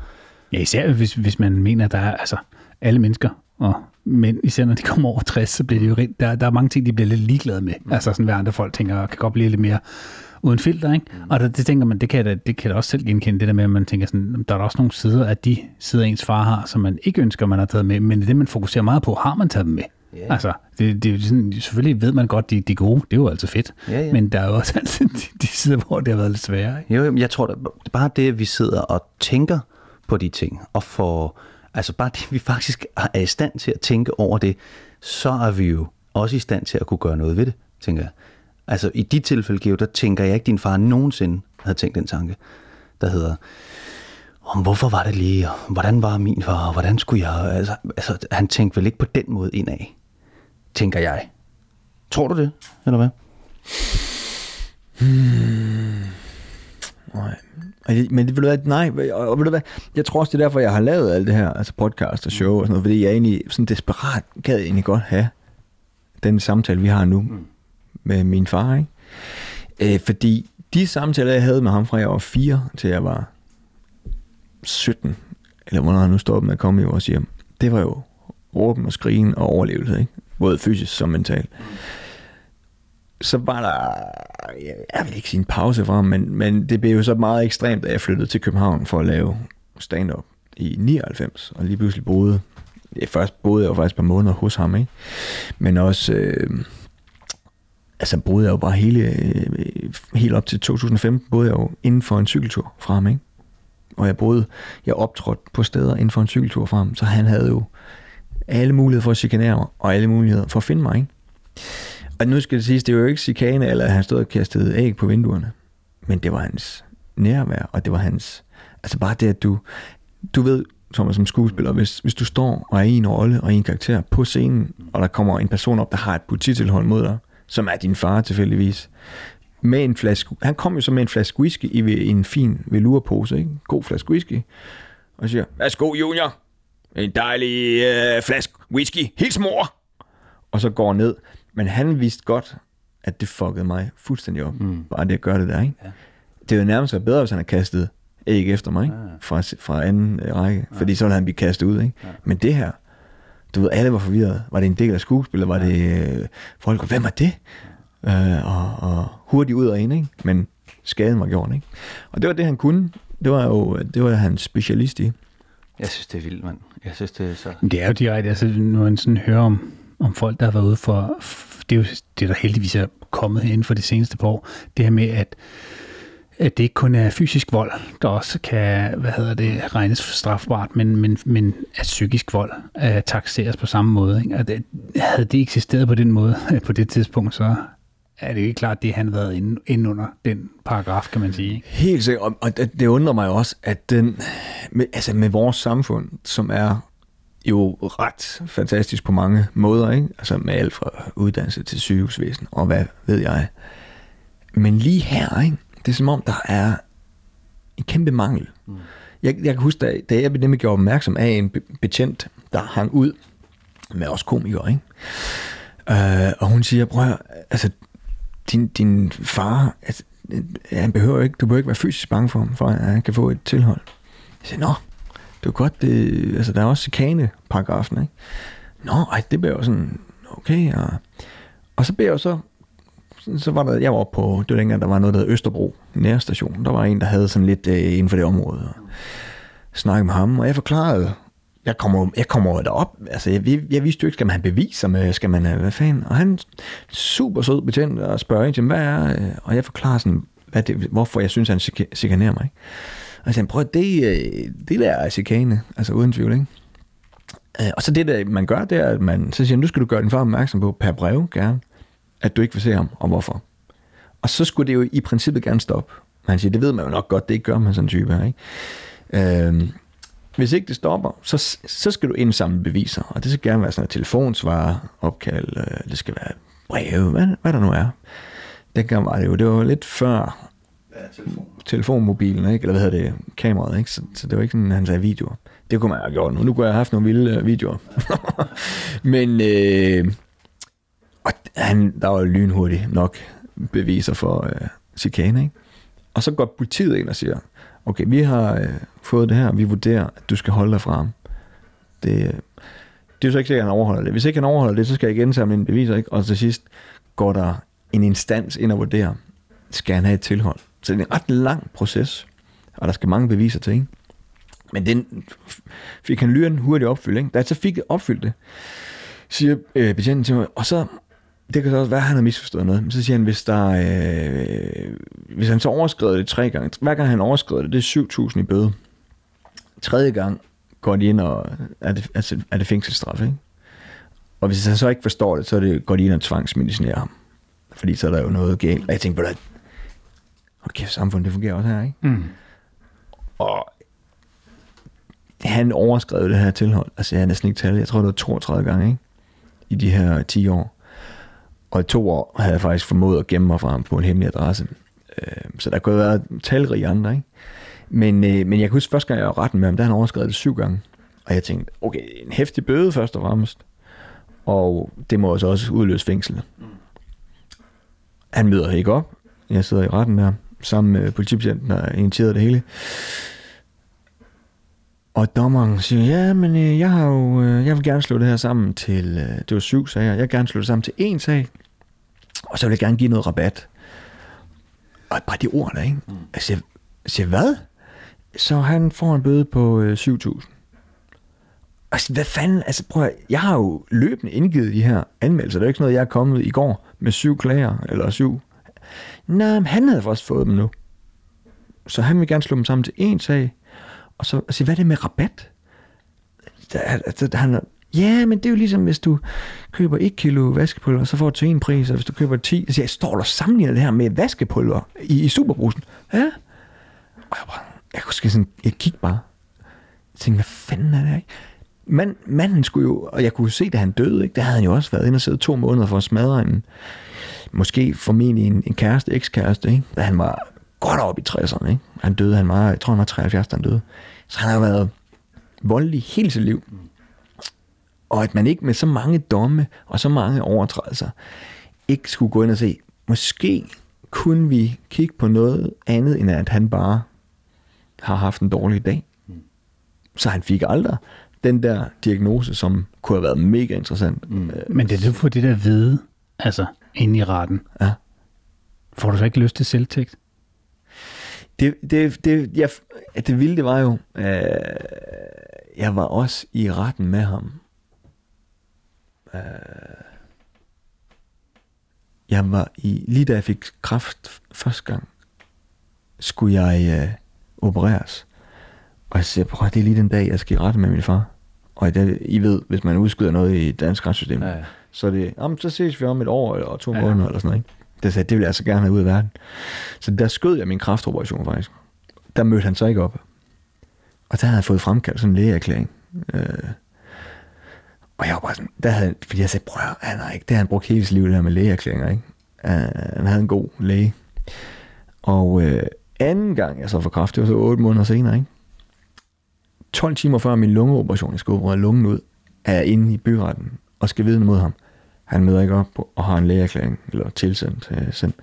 Ja, især hvis, hvis man mener, at der er altså, alle mennesker, og mænd, især når de kommer over 60, så bliver det jo rigt, der, der er mange ting, de bliver lidt ligeglade med. Mm. Altså sådan, hvad andre folk tænker, kan godt blive lidt mere uden filter, ikke? Mm. Og det, det tænker man, det kan, da, det kan da også selv genkende, det der med, at man tænker sådan, der er da også nogle sider af de sider, ens far har, som man ikke ønsker, man har taget med, men det, man fokuserer meget på, har man taget dem med. Ja. Altså, det, det sådan, selvfølgelig ved man godt, de, de er gode, det er jo altid fedt, Ja, ja. men der er jo også altid de, de sider, hvor det har været lidt sværere. Ikke? Jo, jeg tror, da, bare det, at vi sidder og tænker på de ting, og får, altså bare det, vi faktisk er i stand til at tænke over det, så er vi jo også i stand til at kunne gøre noget ved det, tænker jeg. Altså i dit tilfælde, Geo, der tænker jeg ikke, at din far nogensinde havde tænkt den tanke, der hedder, om hvorfor var det lige, og hvordan var min far, og hvordan skulle jeg... Altså, altså, han tænkte vel ikke på den måde indad, tænker jeg. Tror du det, eller hvad? Hmm. Nej. Men det vil du hvad, nej, og, ved du hvad, jeg tror også, det er derfor, jeg har lavet alt det her, altså podcast og show og sådan noget, fordi jeg egentlig sådan desperat gad jeg egentlig godt have den samtale, vi har nu mm. med min far, ikke? Øh, fordi de samtaler, jeg havde med ham fra jeg var 4 til jeg var 17, eller hvornår han nu stoppede med at komme i vores hjem, det var jo råben og skrigen og overlevelse, ikke? Både fysisk som mentalt. Så var der, jeg vil ikke sige en pause fra men, men det blev jo så meget ekstremt, da jeg flyttede til København for at lave stand-up i 99, og lige pludselig boede, jeg først boede jeg jo faktisk et par måneder hos ham, ikke? men også, øh, altså boede jeg jo bare hele, øh, helt op til 2015, boede jeg jo inden for en cykeltur fra ham, ikke? og jeg boede, jeg optrådte på steder inden for en cykeltur fra ham, så han havde jo alle muligheder for at chikanere mig, og alle muligheder for at finde mig, ikke? Og nu skal det siges, det var jo ikke chikane, eller at han stod og kastede æg på vinduerne. Men det var hans nærvær, og det var hans... Altså bare det, at du... Du ved, Thomas, som skuespiller, hvis, hvis du står og er i en rolle og i en karakter på scenen, og der kommer en person op, der har et polititilhold mod dig, som er din far tilfældigvis, med en flaske... Han kom jo så med en flaske whisky i en fin velurpose, ikke? God flaske whisky. Og siger, værsgo junior, en dejlig øh, flaske whisky, hils mor! Og så går ned. Men han vidste godt, at det fuckede mig fuldstændig op. Mm. Bare det at gøre det der, ikke? Ja. Det ville nærmest være bedre, hvis han havde kastet æg efter mig, ikke? Fra, fra anden øh, række. Fordi så ville han blive kastet ud, ikke? Men det her, du ved, alle var forvirret. Var det en del af skuespillet? Var det øh, folk? Hvem er det? Øh, og, og hurtigt ud og ind, ikke? Men skaden var gjort, ikke? Og det var det, han kunne. Det var jo det var han specialist i. Jeg synes, det er vildt, mand. Jeg synes, det er så... Det er jo direkte, altså når man sådan hører om, om folk, der har været ude for, det er jo det, der heldigvis er kommet inden for de seneste par år, det her med, at, at det ikke kun er fysisk vold, der også kan, hvad hedder det, regnes strafbart, men, men, men at psykisk vold uh, taxeres på samme måde. Ikke? Og det, havde det eksisteret på den måde øh, på det tidspunkt, så er det jo ikke klart, det han har været inde, inde under den paragraf, kan man sige. Ikke? Helt sikkert, og- det undrer mig også, at den, med, altså med vores samfund, som er jo ret fantastisk på mange måder, ikke? altså med alt fra uddannelse til sygehusvæsen, og hvad ved jeg. Men lige her, ikke? det er som om, der er en kæmpe mangel. Mm. Jeg, jeg kan huske, da, da jeg blev nemlig gjort opmærksom af en be- betjent, der hang ud med os komikere, ikke? Øh, og hun siger, prøv at altså, din, din far, altså, øh, han behøver ikke, du behøver ikke være fysisk bange for ham, for at han kan få et tilhold. Jeg siger, nå, det er godt, det, altså der er også chikane-paragrafen, ikke? Nå, ej, det blev jo sådan, okay, og, og så blev jeg jo så, så var der, jeg var oppe på, det var dengang, der var noget, der hed Østerbro, nærstation. Der var en, der havde sådan lidt øh, inden for det område, og snakkede med ham, og jeg forklarede, jeg kommer, jeg kommer derop, altså jeg, jeg, jeg vidste jo ikke, skal man have beviser med, skal man have, hvad fanden, og han super sød betjent og spørger ind til, hvad er, øh? og jeg forklarer sådan, hvad det, hvorfor jeg synes, han chikanerer mig, ikke? Og jeg siger, prøv at det, øh, det der er chikane, altså uden tvivl, ikke? Øh, og så det, der man gør, det er, at man så siger, nu skal du gøre din far opmærksom på, per brev gerne, at du ikke vil se ham, og hvorfor. Og så skulle det jo i princippet gerne stoppe. Men han siger, det ved man jo nok godt, det ikke gør man sådan en type her, ikke? Øhm, hvis ikke det stopper, så, så skal du indsamle beviser, og det skal gerne være sådan et telefonsvar, opkald, øh, det skal være breve, hvad, hvad der nu er. Dengang var det jo, det var lidt før telefonmobilen, ikke? eller hvad hedder det, kameraet, ikke? Så, så det var ikke sådan, han sagde videoer. Det kunne man have gjort nu. Nu kunne jeg have haft nogle vilde øh, videoer. videoer. Men øh, og han, der var jo lynhurtigt nok beviser for øh, chikane, ikke? Og så går politiet ind og siger, okay, vi har øh, fået det her, vi vurderer, at du skal holde dig fra ham. Det, øh, det er jo så ikke sikkert, at han overholder det. Hvis ikke han overholder det, så skal jeg gensamle en beviser, ikke? Og til sidst går der en instans ind og vurderer, skal han have et tilhold. Så det er en ret lang proces, og der skal mange beviser til, ikke? Men den fik han lyren hurtigt opfyldt, ikke? Da jeg så fik opfyldt det, siger øh, betjenten til mig, og så, det kan så også være, at han har misforstået noget, men så siger han, hvis der, øh, hvis han så overskrider det tre gange, hver gang han overskrider det, det er 7.000 i bøde. Tredje gang går de ind og, er det, altså, er det fængselsstraf, ikke? Og hvis han så ikke forstår det, så er det, går de ind og tvangsmedicinerer ham. Fordi så er der jo noget galt. Og jeg tænkte det, okay, samfundet det fungerer også her, ikke? Mm. Og han overskrev det her tilhold. Altså, jeg har næsten ikke tallet. Jeg tror, det var 32 gange, ikke? I de her 10 år. Og i to år havde jeg faktisk formået at gemme mig fra ham på en hemmelig adresse. Øh, så der kunne have været talrige andre, ikke? Men, øh, men jeg kan huske, første gang jeg var retten med ham, der han overskrevet det syv gange. Og jeg tænkte, okay, en hæftig bøde først og fremmest. Og det må også også udløse fængsel. Han møder ikke op. Jeg sidder i retten der, sammen med politibetjenten, der initierede det hele. Og dommeren siger, ja, men øh, jeg har jo, øh, jeg vil gerne slå det her sammen til, øh, det var syv sager, jeg vil gerne slå det sammen til én sag, og så vil jeg gerne give noget rabat. Og bare de ord der, ikke? Mm. Jeg siger, jeg siger, hvad? Så han får en bøde på øh, 7.000. Altså, hvad fanden? Altså, prøv at, jeg har jo løbende indgivet de her anmeldelser. Det er jo ikke sådan noget, jeg er kommet i går med syv klager, eller syv. Nej, men han havde også fået dem nu. Så han vil gerne slå dem sammen til én sag. Og så sige, hvad er det med rabat? Der, altså, han, ja, men det er jo ligesom, hvis du køber 1 kilo vaskepulver, så får du til en pris, og hvis du køber 10, så siger jeg, står der sammenligner det her med vaskepulver i, i superbrusen? Ja. Og jeg bare, jeg kunne sådan, jeg kiggede bare. Jeg tænkte, hvad fanden er det her? Man, manden skulle jo, og jeg kunne se, da han døde, ikke? der havde han jo også været inde og siddet to måneder for at smadre en, måske formentlig en, en kæreste, ekskæreste, ikke? da han var godt op i 60'erne. Ikke? Han døde, han var, jeg tror han var 73, da han døde. Så han har været voldelig hele sit liv. Og at man ikke med så mange domme og så mange overtrædelser, ikke skulle gå ind og se, måske kunne vi kigge på noget andet, end at han bare har haft en dårlig dag. Så han fik aldrig den der diagnose, som kunne have været mega interessant. Mm. Men det er det for det der vide, altså inde i retten. Ja. Får du så ikke lyst til selvtægt? Det, det, det, jeg, det vilde det var jo, øh, jeg var også i retten med ham. Øh, jeg var i, lige da jeg fik kræft første gang, skulle jeg øh, opereres. Og jeg siger, prøv det er lige den dag, jeg skal i retten med min far. Og det, I ved, hvis man udskyder noget i dansk retssystem, ja, ja. Så det, jamen, så ses vi om et år eller to ja, måneder eller sådan noget. Ikke? Det sagde, det vil jeg altså gerne have ud af verden. Så der skød jeg min kraftoperation faktisk. Der mødte han så ikke op. Og der havde jeg fået fremkaldt sådan en lægeerklæring. Øh, og jeg var bare sådan, der havde, fordi jeg sagde, prøv han har ikke, det har han brugt hele sit liv, det her med lægeerklæringer, ikke? Uh, han havde en god læge. Og øh, anden gang jeg så får kraft, det var så 8 måneder senere, ikke? 12 timer før min lungeoperation, jeg skal operere lungen ud, er jeg inde i byretten og skal vidne mod ham. Han møder ikke op og har en lægeerklæring, eller tilsendt. Øh, sendt.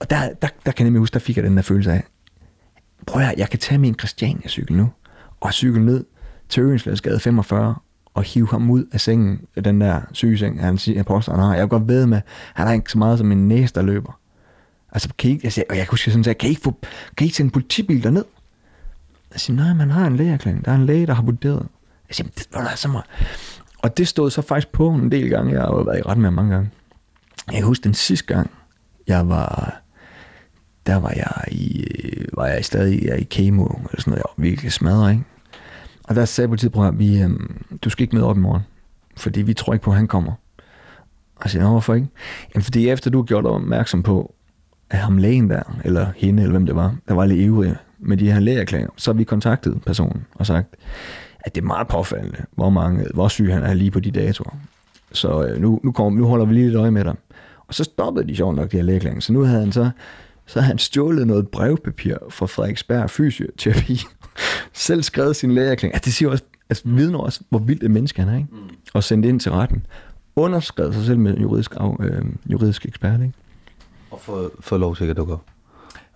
Og der, der, der kan jeg nemlig huske, der fik jeg den der følelse af, prøv at jeg kan tage min Christiania-cykel nu, og cykle ned til Ørensladsgade 45, og hive ham ud af sengen, den der sygeseng, han siger, påstår, han har. Jeg kan godt ved med, han har ikke så meget som en næse, der løber. Altså, kan I ikke, jeg, siger, og jeg kunne sådan sige, kan I ikke, få, kan I ikke sende en politibil derned? Jeg siger, nej, man har en lægeerklæring. Der er en læge, der har vurderet. Jeg siger, det var så meget. Og det stod så faktisk på en del gange. Jeg har jo været i ret med mange gange. Jeg kan huske den sidste gang, jeg var, der var jeg i, øh, var jeg stadig jeg i kemo, eller sådan noget, jeg var virkelig smadret, ikke? Og der sagde politiet, prøv at vi, øhm, du skal ikke med op i morgen, fordi vi tror ikke på, at han kommer. Og jeg siger, hvorfor ikke? Jamen, fordi efter du har gjort opmærksom på, at ham lægen der, eller hende, eller hvem det var, der var lidt ivrig med de her lægeerklæringer, så har vi kontaktet personen og sagt, at det er meget påfaldende, hvor, mange, hvor syg han er lige på de datoer. Så øh, nu, nu, kommer, nu holder vi lige lidt øje med dig. Og så stoppede de sjovt nok de her lægeerklæringer. Så nu havde han så, så havde han stjålet noget brevpapir fra Frederiksberg Fysioterapi. Selv skrevet sin lægeerklæring. Altså, det siger også, altså, vidner også, hvor vildt et menneske han er. Ikke? Mm. Og sendt ind til retten. Underskrevet sig selv med juridisk, af, øh, juridisk ekspert. Ikke? Og få, få lov til at dukke op.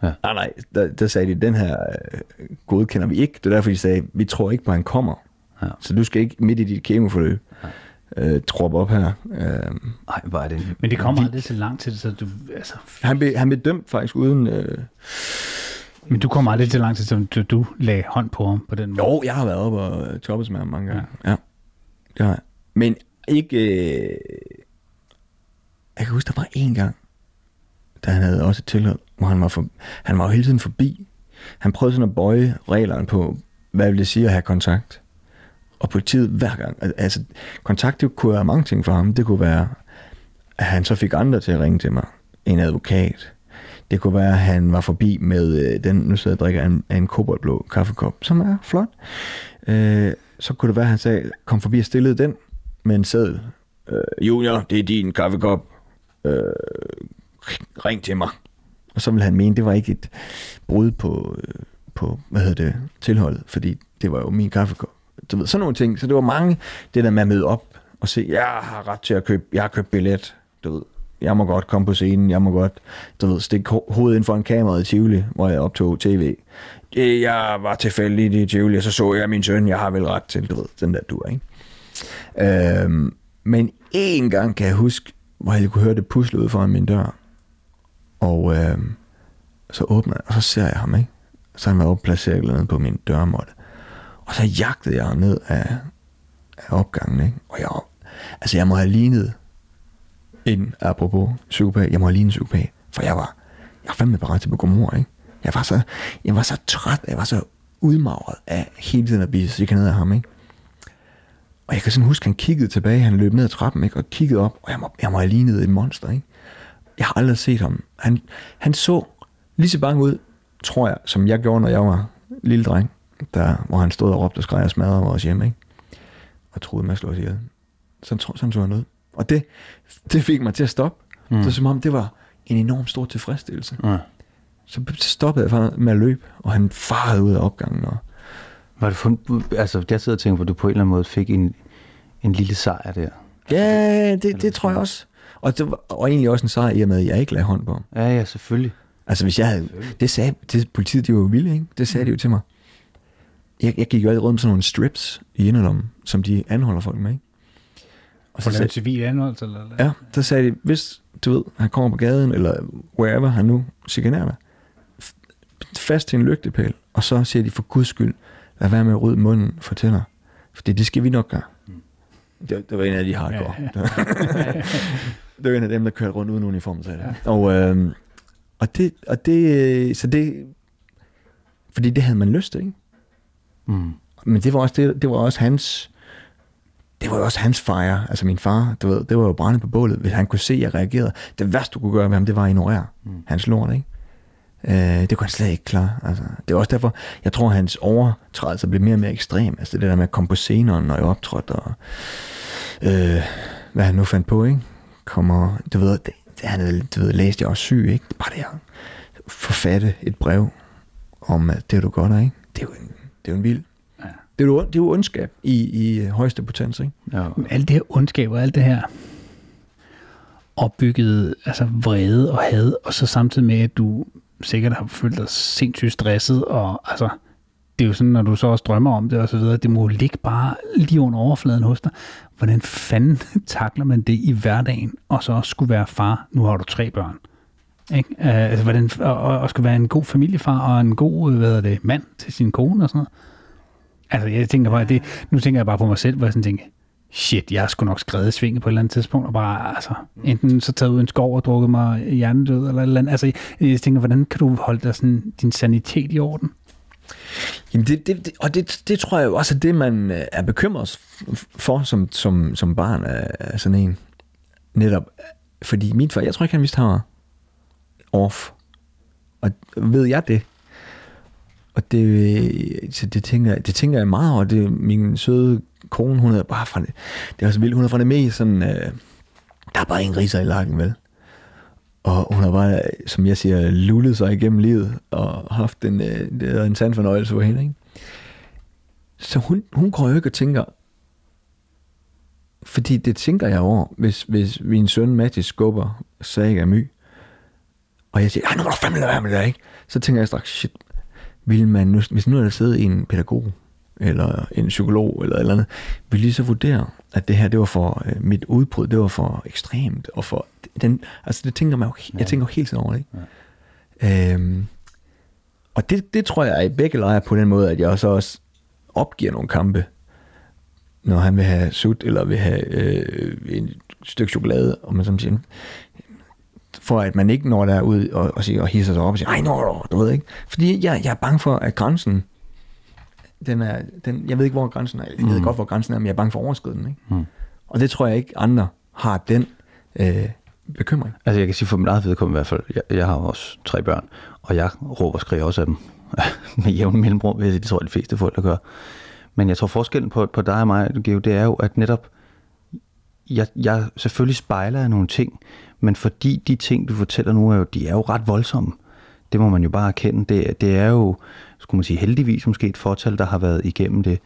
Ja. Nej, nej, der, der sagde de, den her øh, godkender vi ikke. Det er derfor, de sagde, vi tror ikke på, at han kommer. Ja. Så du skal ikke midt i dit kemoforløb øh, troppe op her. Øh, Nej, hvor er det Men det kommer aldrig så langt til det, så du... Altså, han, blev, han blev dømt faktisk uden... Øh, men du kommer aldrig til langt til, som du, du lagde hånd på ham på den måde? Jo, jeg har været oppe og toppet med ham mange gange. Ja. ja. Det har jeg. Men ikke... Øh, jeg kan huske, der var en gang, da han havde også et tilhold, hvor han var, for, han var jo hele tiden forbi. Han prøvede sådan at bøje reglerne på, hvad vil det sige at have kontakt. Og politiet hver gang, altså kontakt det kunne være mange ting for ham. Det kunne være, at han så fik andre til at ringe til mig. En advokat. Det kunne være, at han var forbi med øh, den, nu sidder jeg og drikker en, en koboldblå kaffekop, som er flot. Øh, så kunne det være, at han sagde, kom forbi og stillede den med en seddel. Øh, Junior, det er din kaffekop. Øh, ring til mig. Og så ville han mene, det var ikke et brud på, øh, på hvad hedder det, tilholdet, fordi det var jo min kaffekop. Du ved, sådan nogle ting. Så det var mange, det der med at møde op og se, jeg har ret til at købe, jeg har købt billet, du ved. Jeg må godt komme på scenen, jeg må godt, du ved, stikke ho- hovedet ind for en kamera i Tivoli, hvor jeg optog tv. Jeg var tilfældig i Tivoli, og så så jeg min søn, jeg har vel ret til, du ved, den der dur, ikke? Øhm, men en gang kan jeg huske, hvor jeg kunne høre det pusle ud foran min dør. Og øh, så åbner jeg, og så ser jeg ham, ikke? Så han var oppe placeret et eller på min dørmåtte. Og så jagtede jeg ham ned af, af opgangen, ikke? Og jeg, altså jeg må have lignet en, apropos psykopat, jeg må have lignet en psykopat, for jeg var, jeg var fandme parat til at begå mor, ikke? Jeg var så, jeg var så træt, jeg var så udmagret af hele tiden at blive chikaneret af ham, ikke? Og jeg kan sådan huske, at han kiggede tilbage, han løb ned ad trappen, ikke? Og kiggede op, og jeg må, jeg må have lignet et monster, ikke? Jeg har aldrig set ham. Han, han så lige så bange ud, tror jeg, som jeg gjorde, når jeg var lille dreng, der, hvor han stod og råbte og skreg og smadrede vores hjem, ikke? Og troede, man slå os ihjel. Sådan, sådan så han ud. Og det, det fik mig til at stoppe. Mm. Det var som om, det var en enorm stor tilfredsstillelse. Ja. Så stoppede jeg med at løbe, og han farede ud af opgangen. Og, Var det fund, altså, jeg sidder og tænker på, at du på en eller anden måde fik en, en lille sejr der. ja, det, det tror jeg også. Og, det var, og egentlig også en sejr i og med, at jeg ikke lagde hånd på ham. Ja, ja, selvfølgelig. Altså hvis jeg havde, det sagde, det, politiet, de var jo vilde, ikke? Det sagde de jo til mig. Jeg, jeg gik jo altid rundt med sådan nogle strips i inderlommen, som de anholder folk med, ikke? Og For så sagde, civil anholdelse? Eller, eller? ja, så sagde de, hvis du ved, han kommer på gaden, eller wherever han nu chikanerer dig, fast til en lygtepæl, og så siger de, for guds skyld, lad være med at rydde munden, fortæller. Fordi det skal vi nok gøre. Det, det var en af de hardcore. Ja, det var en af dem, der kørte rundt uden uniform, sagde det. Og, øh, og det, og det, så det, fordi det havde man lyst til, ikke? Mm. Men det var også, det, det var også hans, det var jo også hans fejre. Altså min far, du ved, det var jo brændet på bålet, hvis han kunne se, at jeg reagerede. Det værste, du kunne gøre ved ham, det var at ignorere mm. hans lort, ikke? Øh, det kunne han slet ikke klare. Altså, det er også derfor, jeg tror, at hans overtrædelser blev mere og mere ekstrem. Altså det der med at komme på scenerne, når jeg optrådte, og øh, hvad han nu fandt på, ikke? Kommer, du ved, det, det, han havde, du ved, læst, jeg var syg, ikke? Bare det at forfatte et brev om, at det er du godt af, ikke? Det er jo en, det er jo en vild. Ja. Det er jo, det er jo ondskab i, i højeste potens, ikke? Ja. Men alt det her ondskab og alt det her opbygget altså vrede og had, og så samtidig med, at du sikkert har følt dig sindssygt stresset, og altså, det er jo sådan, når du så også drømmer om det og så videre, det må ligge bare lige under overfladen hos dig. Hvordan fanden takler man det i hverdagen, og så også skulle være far, nu har du tre børn. Ikke? Uh, altså, hvordan, og, og, skulle være en god familiefar og en god hvad er det, mand til sin kone og sådan noget. Altså, jeg tænker bare, det, nu tænker jeg bare på mig selv, hvor jeg sådan tænker, shit, jeg skulle nok skrevet svinge svinget på et eller andet tidspunkt, og bare, altså, enten så taget ud en skov og drukket mig hjernedød, eller et eller andet. Altså, jeg, jeg tænker, hvordan kan du holde dig sådan, din sanitet i orden? Jamen det, det, det, og det, det tror jeg jo også er det, man øh, er bekymret for som, som, som barn øh, af, sådan en. Netop, øh, fordi min far, jeg tror ikke, han vidste, han var off. Og ved jeg det? Og det, så det, tænker, det tænker jeg meget over. Det, min søde kone, hun er bare fra det, det er også vildt, hun er fra det mest sådan, øh, der er bare ingen riser i lakken, vel? Og hun har bare, som jeg siger, lullet sig igennem livet og haft en, øh, det en sand fornøjelse for hende. Ikke? Så hun, hun går jo ikke og tænker, fordi det tænker jeg over, hvis, hvis min søn Mathis skubber Saga af my, og jeg siger, nu må du fandme lade være med det der, ikke? Så tænker jeg straks, shit, vil man nu, hvis nu er der siddet en pædagog, eller en psykolog, eller et eller andet, vil de så vurdere, at det her, det var for øh, mit udbrud, det var for ekstremt, og for den, altså det tænker man jo, jeg tænker jo hele tiden over det, ikke? Ja. Øhm, og det, det tror jeg er i begge lejre på den måde, at jeg så også opgiver nogle kampe, når han vil have sut, eller vil have øh, en stykke chokolade, og man som siger, for at man ikke når derud og, og, siger, og hisser sig op og siger, ej, nå, du ved ikke. Fordi jeg, jeg er bange for, at grænsen, den er, den, jeg ved ikke, hvor grænsen er. Jeg ved Mm. godt, hvor grænsen er, men jeg er bange for at overskride den. Ikke? Mm. Og det tror jeg ikke, andre har den øh, bekymring. Altså jeg kan sige for mit eget vedkommende i hvert fald, jeg, jeg har også tre børn, og jeg råber og skriger også af dem med jævn mellemrum, sige, det tror jeg de fleste forældre gør. Men jeg tror forskellen på, på dig og mig, Geo, det er jo, at netop, jeg, jeg selvfølgelig spejler jeg nogle ting, men fordi de ting, du fortæller nu, er jo, de er jo ret voldsomme. Det må man jo bare erkende. Det, det er jo, skulle man sige, heldigvis måske et fortal, der har været igennem det.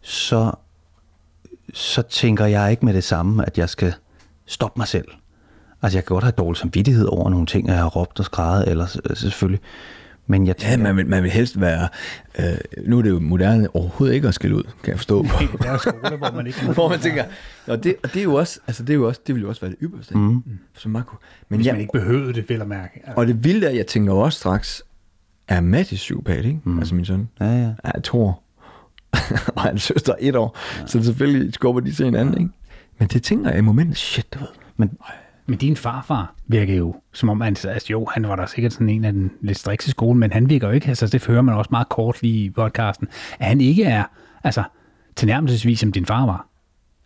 Så, så tænker jeg ikke med det samme, at jeg skal stoppe mig selv. Altså, jeg kan godt have dårlig samvittighed over nogle ting, jeg har råbt og skrevet, eller altså, selvfølgelig. Men jeg tænker, ja, man vil, man vil helst være... Øh, nu er det jo moderne overhovedet ikke at skille ud, kan jeg forstå. Nej, det er skole, hvor man ikke... hvor man tænker, og det, og det er jo også, altså det er jo også, det vil jo også være det ypperste. Mm. Som man kunne, men Hvis jeg, man ikke behøvede det, vil at mærke. Altså. Og det vilde er, jeg tænker også straks, er Mattis psykopat, ikke? Mm. Altså min søn. Ja, ja. Jeg tror. og hans søster er et år. Ja. Så selvfølgelig skubber de til hinanden, ikke? Men det tænker jeg i momentet, shit, du ved. Men, men din farfar virker jo, som om han, altså jo, han var der sikkert sådan en af den lidt strikse skole, men han virker jo ikke, altså det fører man også meget kort lige i podcasten, at han ikke er, altså tilnærmelsesvis som din far var.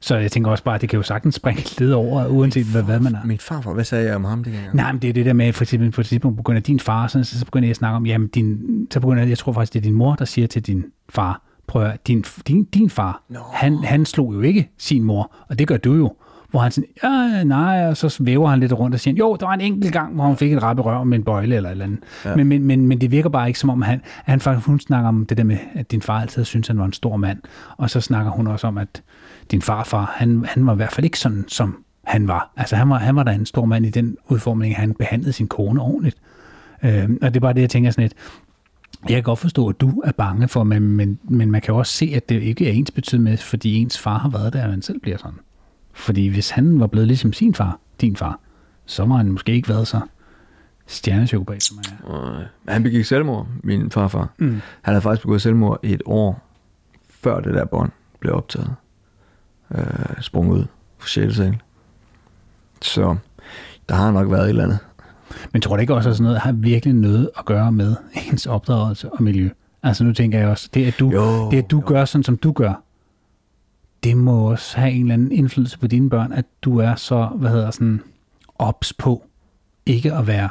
Så jeg tænker også bare, at det kan jo sagtens springe lidt over, uanset hvad, hvad man er. Min farfar, hvad sagde jeg om ham det gang? Nej, men det er det der med, for eksempel på et tidspunkt begynder din far, så, så begynder jeg at snakke om, jamen din, så begynder jeg tror faktisk, det er din mor, der siger til din far, prøv at din, din, din far, no. han, han slog jo ikke sin mor, og det gør du jo hvor han sådan, ja, nej, og så væver han lidt rundt og siger, jo, der var en enkelt gang, hvor han fik et rappe røv med en bøjle eller et eller andet. Ja. Men, men, men, men det virker bare ikke som om, han, han faktisk, hun snakker om det der med, at din far altid synes, han var en stor mand. Og så snakker hun også om, at din farfar, han, han var i hvert fald ikke sådan, som han var. Altså han var, han var da en stor mand i den udformning, han behandlede sin kone ordentligt. Øh, og det er bare det, jeg tænker sådan lidt, jeg kan godt forstå, at du er bange for, men, men, men man kan jo også se, at det ikke er ens betydning med, fordi ens far har været der, at man selv bliver sådan. Fordi hvis han var blevet ligesom sin far, din far, så må han måske ikke været så stjernepsykopat, som han er. Øh, han begik selvmord, min farfar. Mm. Han havde faktisk begået selvmord et år, før det der bånd blev optaget. Øh, sprunget ud for 6. sal. Så der har nok været et eller andet. Men tror du ikke også, at sådan noget har virkelig noget at gøre med ens opdragelse og miljø? Altså nu tænker jeg også, det at du, jo, det, at du gør sådan, som du gør, det må også have en eller anden indflydelse på dine børn, at du er så, hvad hedder sådan, ops på ikke at være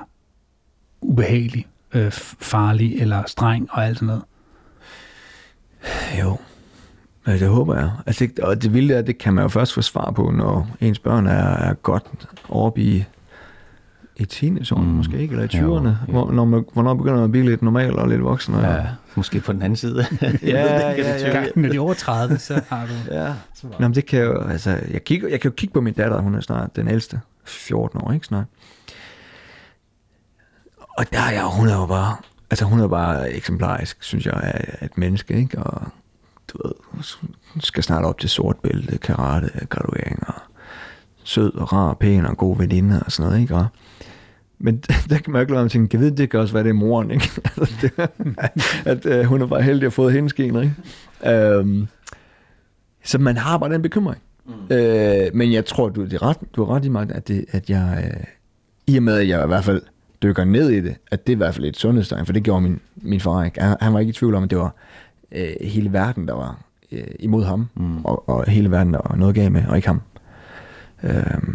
ubehagelig, øh, farlig eller streng og alt sådan noget. Jo, Ja, det håber jeg. Altså, og det vilde er, det kan man jo først få svar på, når ens børn er, er godt oppe i, i teenageårene mm. måske, ikke? Eller i 20'erne, ja. hvor, når man, hvornår begynder man at blive lidt normal og lidt voksen. Og, ja, måske på den anden side. ja, ja, ja, ja. Når de er over 30, så har du... ja. Nå, men det kan jo, altså, jeg, kigger, jeg kan jo kigge på min datter, hun er snart den ældste, 14 år, ikke snart. Og der er hun er jo bare, altså hun er bare eksemplarisk, synes jeg, af et menneske, ikke? Og du ved, skal snart op til sort bælte, karate, graduering, og sød og rar, pæn og god veninde og sådan noget, ikke? Og, men der kan man ikke lade tænke, kan vide, det kan også være, det er moren, ikke? altså, det, at uh, hun er bare heldig at have fået hendes gener, ikke? Um, så man har bare den bekymring. Mm. Uh, men jeg tror, du, det er ret, du har ret i mig, at, det, at jeg, uh, i og med, at jeg i hvert fald dykker ned i det, at det er i hvert fald et sundhedstegn, for det gjorde min, min far ikke. Han, han var ikke i tvivl om, at det var uh, hele verden, der var uh, imod ham, mm. og, og hele verden, der var noget galt med, og ikke ham. Uh,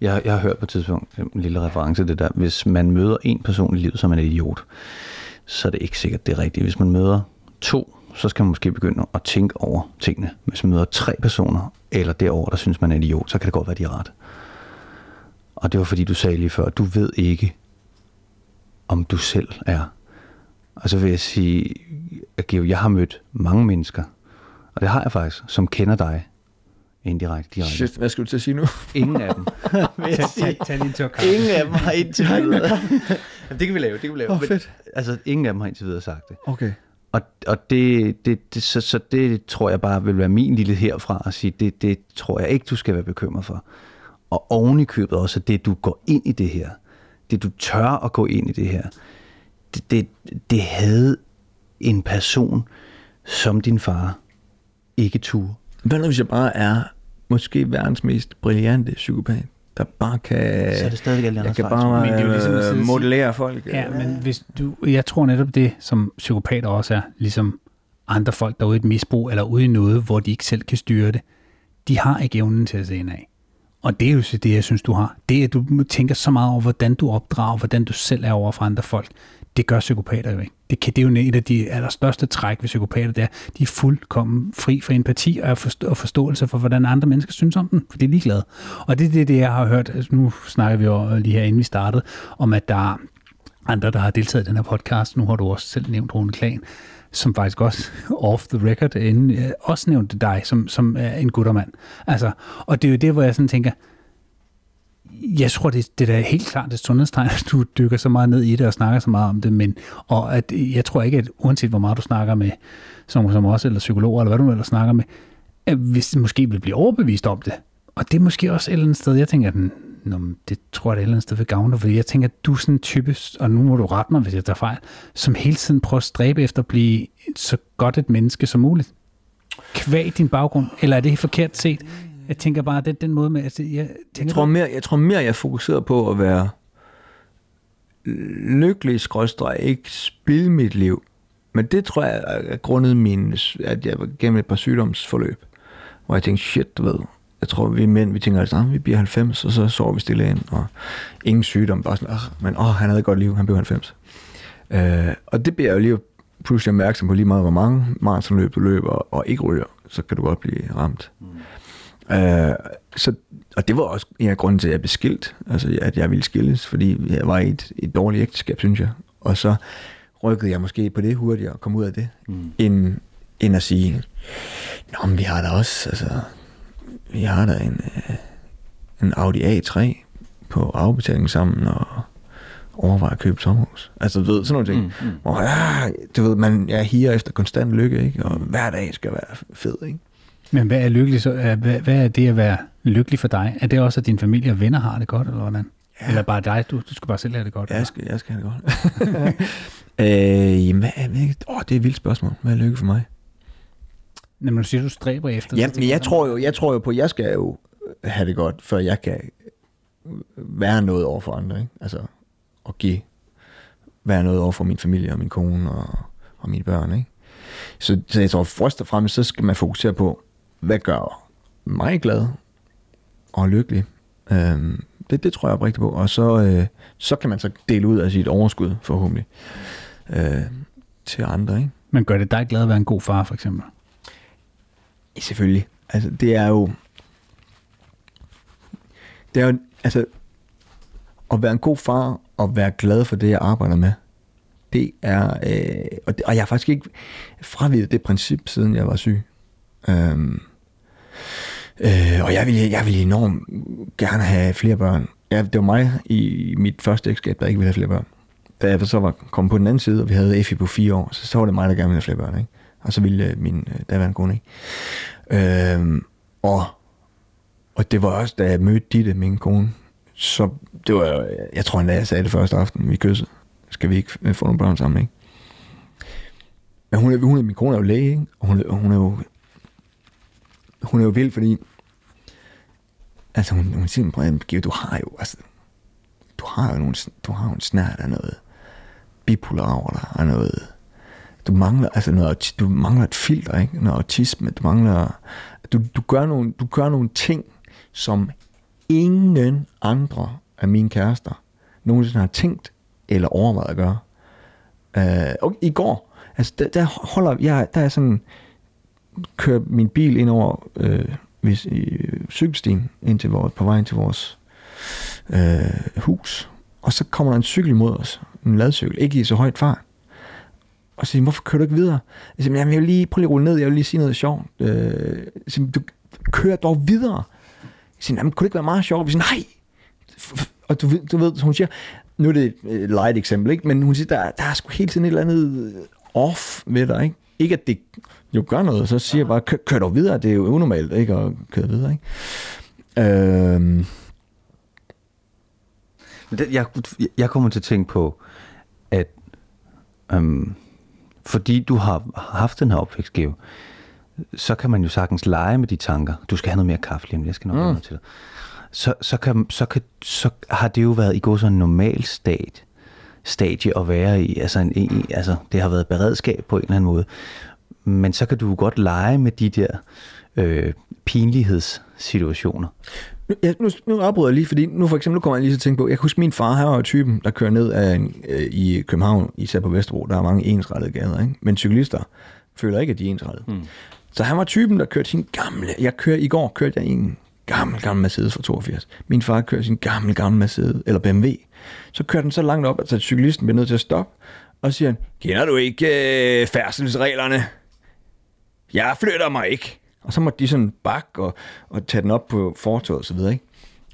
jeg, jeg har hørt på et tidspunkt en lille reference det der. Hvis man møder en person i livet, som er en idiot, så er det ikke sikkert, det er rigtigt. Hvis man møder to, så skal man måske begynde at tænke over tingene. Hvis man møder tre personer, eller derover der synes man er en idiot, så kan det godt være, de er ret. Og det var fordi, du sagde lige før, du ved ikke, om du selv er. Og så vil jeg sige, at jeg har mødt mange mennesker, og det har jeg faktisk, som kender dig, Indirekte, direkte. Shit, hvad skal du til at sige nu? Ingen af dem. tag, tag, lige en Ingen af dem har indtil videre. det kan vi lave, det kan vi lave. Oh, fedt. Men, altså, ingen af dem har indtil videre sagt det. Okay. Og, og det, det, det, så, så det tror jeg bare vil være min lille herfra at sige, det, det tror jeg ikke, du skal være bekymret for. Og oven i købet også, det du går ind i det her, det du tør at gå ind i det her, det, det, det havde en person som din far ikke turde. Hvad nu hvis jeg bare er måske verdens mest brillante psykopat, der bare kan... Så er det stadig alle Jeg kan bare men det er jo ligesom, øh, modellere folk. Ja, men hvis du, jeg tror netop det, som psykopater også er, ligesom andre folk, der er ude i et misbrug, eller ude i noget, hvor de ikke selv kan styre det, de har ikke evnen til at se ind af. Og det er jo det, jeg synes, du har. Det, at du tænker så meget over, hvordan du opdrager, hvordan du selv er over for andre folk, det gør psykopater jo ikke. Det, kan, det er jo et af de allerstørste træk ved psykopater, det er, de er fuldkommen fri for empati og, forstå, og forståelse for, hvordan andre mennesker synes om dem, for de er ligeglade. Og det er det, det, jeg har hørt, altså nu snakker vi jo lige her, inden vi startede, om at der er andre, der har deltaget i den her podcast, nu har du også selv nævnt Rune Klan, som faktisk også off the record inden, øh, også nævnte dig som, som er en guttermand. Altså, og det er jo det, hvor jeg sådan tænker, jeg tror, det, det er da helt klart et sundhedstegn, at du dykker så meget ned i det og snakker så meget om det, men og at, jeg tror ikke, at uanset hvor meget du snakker med, som, som også, eller psykologer, eller hvad du ellers snakker med, at hvis det måske vil blive overbevist om det, og det er måske også et eller andet sted, jeg tænker, at Nå, det tror jeg, det er et eller andet sted vil gavne dig, fordi jeg tænker, at du er sådan en type, og nu må du rette mig, hvis jeg tager fejl, som hele tiden prøver at stræbe efter at blive så godt et menneske som muligt. Kvæg din baggrund, eller er det forkert set? Jeg tænker bare, det den måde med... Altså, jeg, tænker Jeg tror, mere, jeg tror mere, jeg er fokuseret på at være lykkelig, skrådstræk, ikke spilde mit liv. Men det tror jeg er grundet min, at jeg var gennem et par sygdomsforløb, hvor jeg tænkte, shit, du ved, jeg tror, vi mænd, vi tænker, at vi bliver 90, og så sover vi stille ind, og ingen sygdom, bare sådan, men åh, han havde et godt liv, han blev 90. Øh, og det bliver jeg jo lige pludselig opmærksom på lige meget, hvor mange maratonløb du løber, og ikke ryger, så kan du godt blive ramt. Mm. Øh, så, og det var også af grunden til, at jeg blev skilt, altså at jeg ville skilles, fordi jeg var i et, et dårligt ægteskab, synes jeg. Og så rykkede jeg måske på det hurtigere og kom ud af det, mm. end, end at sige, Nå, men vi har da også, altså, vi har da en, øh, en Audi A3 på afbetaling sammen og overvejer at købe sommerhus. Altså, du ved, sådan nogle ting. Mm, mm. Hvor, ja, du ved, man er her efter konstant lykke, ikke? Og hver dag skal være fed, ikke? Men hvad er lykkelig så? Hvad, hvad er det at være lykkelig for dig? Er det også, at din familie og venner har det godt, eller hvordan? Ja. Eller bare dig? Du, du skal bare selv have det godt? Jeg skal, jeg skal have det godt. øh, jamen? Åh, det er et vildt spørgsmål. Hvad er lykke for mig? Når du siger, du stræber efter ja, men jeg tror, jo, jeg tror jo på, at jeg skal jo have det godt, før jeg kan være noget over for andre. Ikke? Altså at give, være noget over for min familie og min kone og, og mine børn. Ikke? Så, så jeg tror først og fremmest, så skal man fokusere på, hvad gør mig glad og lykkelig. Øhm, det, det tror jeg rigtig på. Og så, øh, så kan man så dele ud af sit overskud, forhåbentlig, øh, til andre. Ikke? Men gør det dig glad at være en god far, for eksempel? Selvfølgelig. Altså, det er jo... Det er jo, altså, at være en god far og være glad for det, jeg arbejder med, det er, øh, og, det, og jeg har faktisk ikke fravidet det princip, siden jeg var syg. Øhm, øh, og jeg vil, jeg vil enormt gerne have flere børn. Ja, det var mig i mit første ægteskab, der ikke ville have flere børn. Da jeg så var kommet på den anden side, og vi havde Effie på fire år, så, så var det mig, der gerne ville have flere børn. Ikke? og så ville øh, min øh, daværende kone ikke. Øh, og, og det var også, da jeg mødte Ditte, min kone, så det var, jeg tror endda, jeg sagde det første aften, vi kyssede. Skal vi ikke øh, få nogle børn sammen, ikke? Men hun er, hun er, min kone er jo læge, ikke? Og hun, hun er jo, hun er jo vild, fordi, altså hun, hun siger, Brian, du har jo, altså, du har jo nogle, du har jo en snært af noget bipolar over dig, af noget, du mangler, altså noget, du mangler et filter, ikke? Noget autisme, du mangler, du, du, gør nogle, du gør nogle ting, som ingen andre af mine kærester nogensinde har tænkt eller overvejet at gøre. Øh, uh, og i går, altså der, der holder jeg, der er sådan, kører min bil ind over øh, hvis, i øh, cykelstien ind til vores, på vej til vores øh, hus. Og så kommer der en cykel mod os, en ladcykel, ikke i så højt fart og så siger, hvorfor kører du ikke videre? Jeg siger, jeg vil lige, prøve lige at rulle ned, jeg vil lige sige noget sjovt. Øh, jeg siger, du kører dog videre. Jeg siger, jamen, kunne det ikke være meget sjovt? Vi siger, nej. Og du, du ved, hun siger, nu er det et light eksempel, ikke? men hun siger, der, der er sgu hele tiden et eller andet off ved dig. Ikke, ikke at det jo gør noget, så siger jeg bare, kør, kør dog videre, det er jo unormalt ikke at køre videre. Ikke? Øh, jeg, jeg kommer til at tænke på, at øhm, fordi du har haft den her opvækstgave, så kan man jo sagtens lege med de tanker. Du skal have noget mere kaffe lige jeg skal nok mm. noget til dig. Så, så, kan, så, kan, så har det jo været i går så en normal stat, stadie at være i. Altså, en, i, altså, det har været beredskab på en eller anden måde. Men så kan du godt lege med de der øh, pinlighedssituationer. Nu, jeg, nu, nu afbryder jeg lige, fordi nu for eksempel nu kommer jeg lige til at tænke på, jeg kan huske min far, han var jo typen, der kører ned af, en, øh, i København, især på Vesterbro, der er mange ensrettede gader, ikke? men cyklister føler ikke, at de er ensrettede. Mm. Så han var typen, der kørte sin gamle, jeg kørte, i går kørte jeg en gammel, gammel Mercedes fra 82. Min far kørte sin gammel, gammel Mercedes, eller BMW. Så kører den så langt op, at cyklisten bliver nødt til at stoppe, og siger han, kender du ikke øh, færdselsreglerne? Jeg flytter mig ikke. Og så må de sådan bakke og, og tage den op på fortoget og så videre, ikke?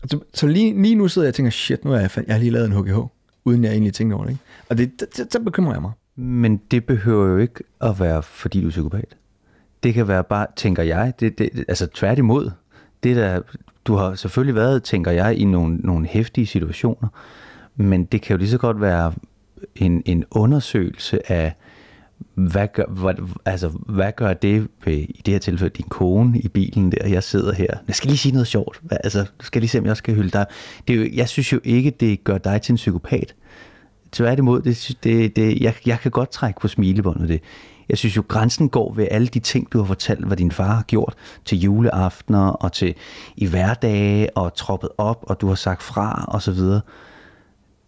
Så, så lige, lige nu sidder jeg og tænker, shit, nu har jeg, jeg har lige lavet en HGH, uden jeg egentlig tænkte over det, ikke? Og det, det, det, så bekymrer jeg mig. Men det behøver jo ikke at være, fordi du er psykopat. Det kan være bare, tænker jeg, det, det, altså tværtimod. Det der, du har selvfølgelig været, tænker jeg, i nogle, nogle hæftige situationer, men det kan jo lige så godt være en, en undersøgelse af, hvad gør, hvad, altså, hvad gør det ved, i det her tilfælde, din kone i bilen der, jeg sidder her. Jeg skal lige sige noget sjovt. Hvad- Altså, du skal lige se, om jeg skal hylde dig. Det er jo, jeg synes jo ikke, det gør dig til en psykopat. Tværtimod, det, det, det, jeg, jeg kan godt trække på smilebåndet det. Jeg synes jo, grænsen går ved alle de ting, du har fortalt, hvad din far har gjort til juleaftener og til i hverdage og troppet op, og du har sagt fra og så videre.